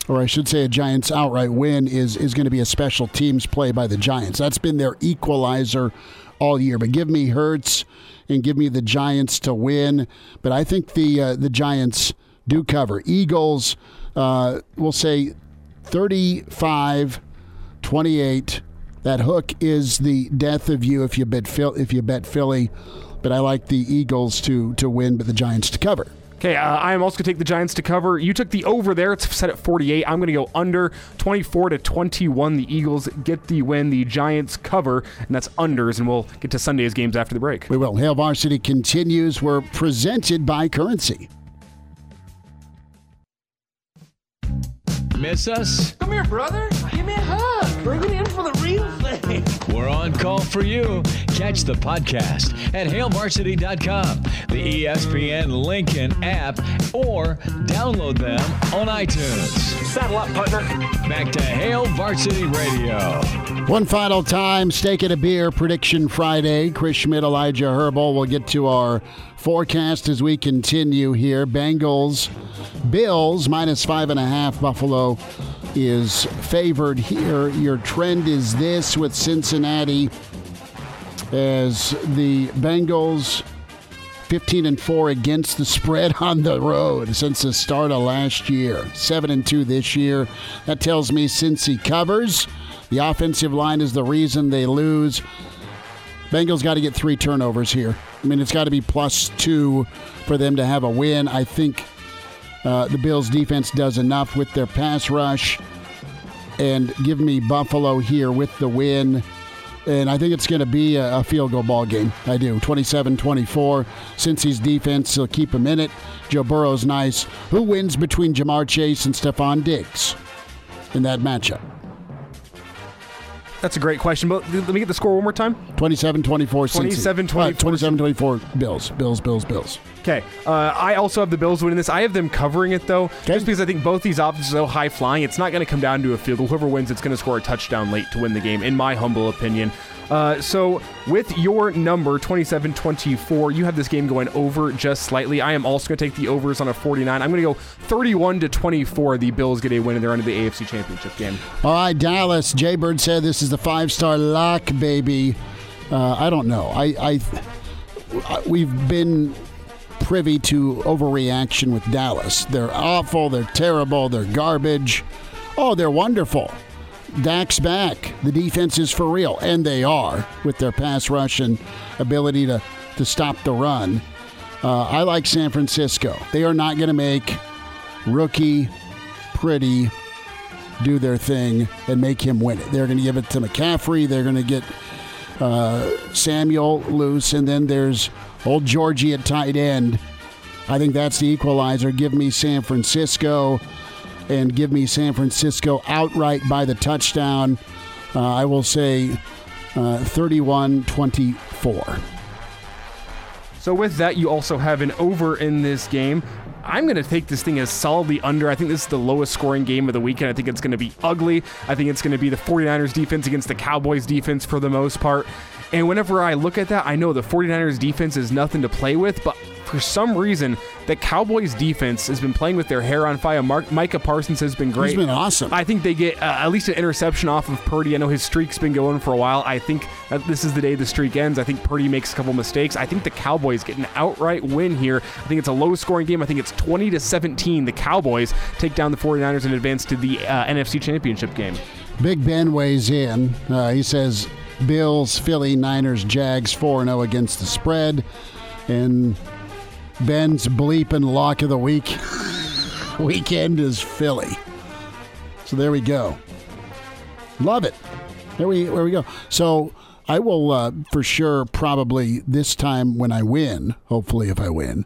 or I should say a Giants outright win is is going to be a special teams play by the Giants. That's been their equalizer all year. But give me Hurts and give me the Giants to win. But I think the uh, the Giants do cover. Eagles uh, will say 35 28. That hook is the death of you if you bet Phil, if you bet Philly. But I like the Eagles to to win, but the Giants to cover. Okay, uh, I am also going to take the Giants to cover. You took the over there. It's set at 48. I'm going to go under 24 to 21. The Eagles get the win. The Giants cover, and that's unders. And we'll get to Sunday's games after the break. We will. Hail Varsity continues. We're presented by Currency. Miss us? Come here, brother. Give me a hug. Bring it in for the real thing. We're on call for you. Catch the podcast at hailvarsity.com, the ESPN Lincoln app, or download them on iTunes. Saddle up, partner. Back to Hail Varsity Radio. One final time, Steak and a Beer Prediction Friday. Chris Schmidt, Elijah Herbal. We'll get to our forecast as we continue here. Bengals, Bills, minus five and a half. Buffalo is favored here. Your trend is this with Cincinnati as the Bengals 15 and 4 against the spread (laughs) on the road since the start of last year. 7 and 2 this year. That tells me since he covers, the offensive line is the reason they lose. Bengals got to get three turnovers here. I mean, it's got to be plus two for them to have a win. I think uh, the Bills' defense does enough with their pass rush. And give me Buffalo here with the win. And I think it's going to be a, a field goal ball game. I do. 27 24. Cincy's defense will keep him in it. Joe Burrow's nice. Who wins between Ja'Marr Chase and Stefon Diggs in that matchup? That's a great question. But let me get the score one more time. 27 24. 27 27 24. Bills. Bills, Bills, Bills. Okay. Uh, I also have the Bills winning this. I have them covering it, though, just because I think both these offenses are so high flying. It's not going to come down to a field goal. Whoever wins, it's going to score a touchdown late to win the game, in my humble opinion. Uh, so, with your number, 27 24, you have this game going over just slightly. I am also going to take the overs on a 49. I'm going to go 31 to 24. The Bills get a win, and they're under the AFC Championship game. All right, Dallas. Jay Bird said this is the five star lock, baby. Uh, I don't know. I, I, we've been privy to overreaction with Dallas. They're awful. They're terrible. They're garbage. Oh, they're wonderful. Dak's back. The defense is for real, and they are with their pass rush and ability to to stop the run. Uh, I like San Francisco. They are not going to make rookie Purdy do their thing and make him win it. They're going to give it to McCaffrey. They're going to get uh, Samuel loose, and then there's old Georgie at tight end. I think that's the equalizer. Give me San Francisco, and give me San Francisco outright by the touchdown. Uh, I will say uh, 31 24. So with that, you also have an over in this game. I'm going to take this thing as solidly under. I think this is the lowest scoring game of the weekend. I think it's going to be ugly. I think it's going to be the 49ers defense against the Cowboys defense for the most part. And whenever I look at that, I know the 49ers defense is nothing to play with, but for some reason, the Cowboys defense has been playing with their hair on fire. Mark, Micah Parsons has been great. He's been awesome. I think they get uh, at least an interception off of Purdy. I know his streak's been going for a while. I think that this is the day the streak ends. I think Purdy makes a couple mistakes. I think the Cowboys get an outright win here. I think it's a low scoring game. I think it's 20 to 17. The Cowboys take down the 49ers and advance to the uh, NFC Championship game. Big Ben weighs in. Uh, he says Bills, Philly, Niners, Jags 4 0 against the spread. And Ben's bleeping lock of the week (laughs) weekend is Philly. So there we go. Love it. There we there we go. So I will uh, for sure probably this time when I win. Hopefully, if I win.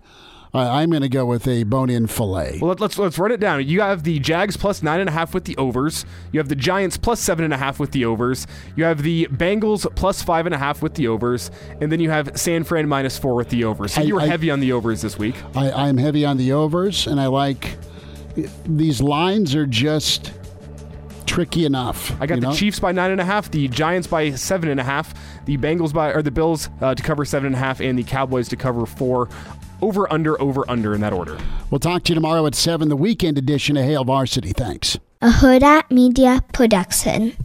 I'm going to go with a bone-in fillet. Well, let- let's let's run it down. You have the Jags plus nine and a half with the overs. You have the Giants plus seven and a half with the overs. You have the Bengals plus five and a half with the overs, and then you have San Fran minus four with the overs. So I- you were I- heavy on the overs this week. I, I'm heavy on the overs, and I like these lines are just tricky enough. I got you the know? Chiefs by nine and a half, the Giants by seven and a half, the Bengals by or the Bills uh, to cover seven and a half, and the Cowboys to cover four. Over, under, over, under in that order. We'll talk to you tomorrow at seven, the weekend edition of Hail Varsity. Thanks. A Huda Media Production.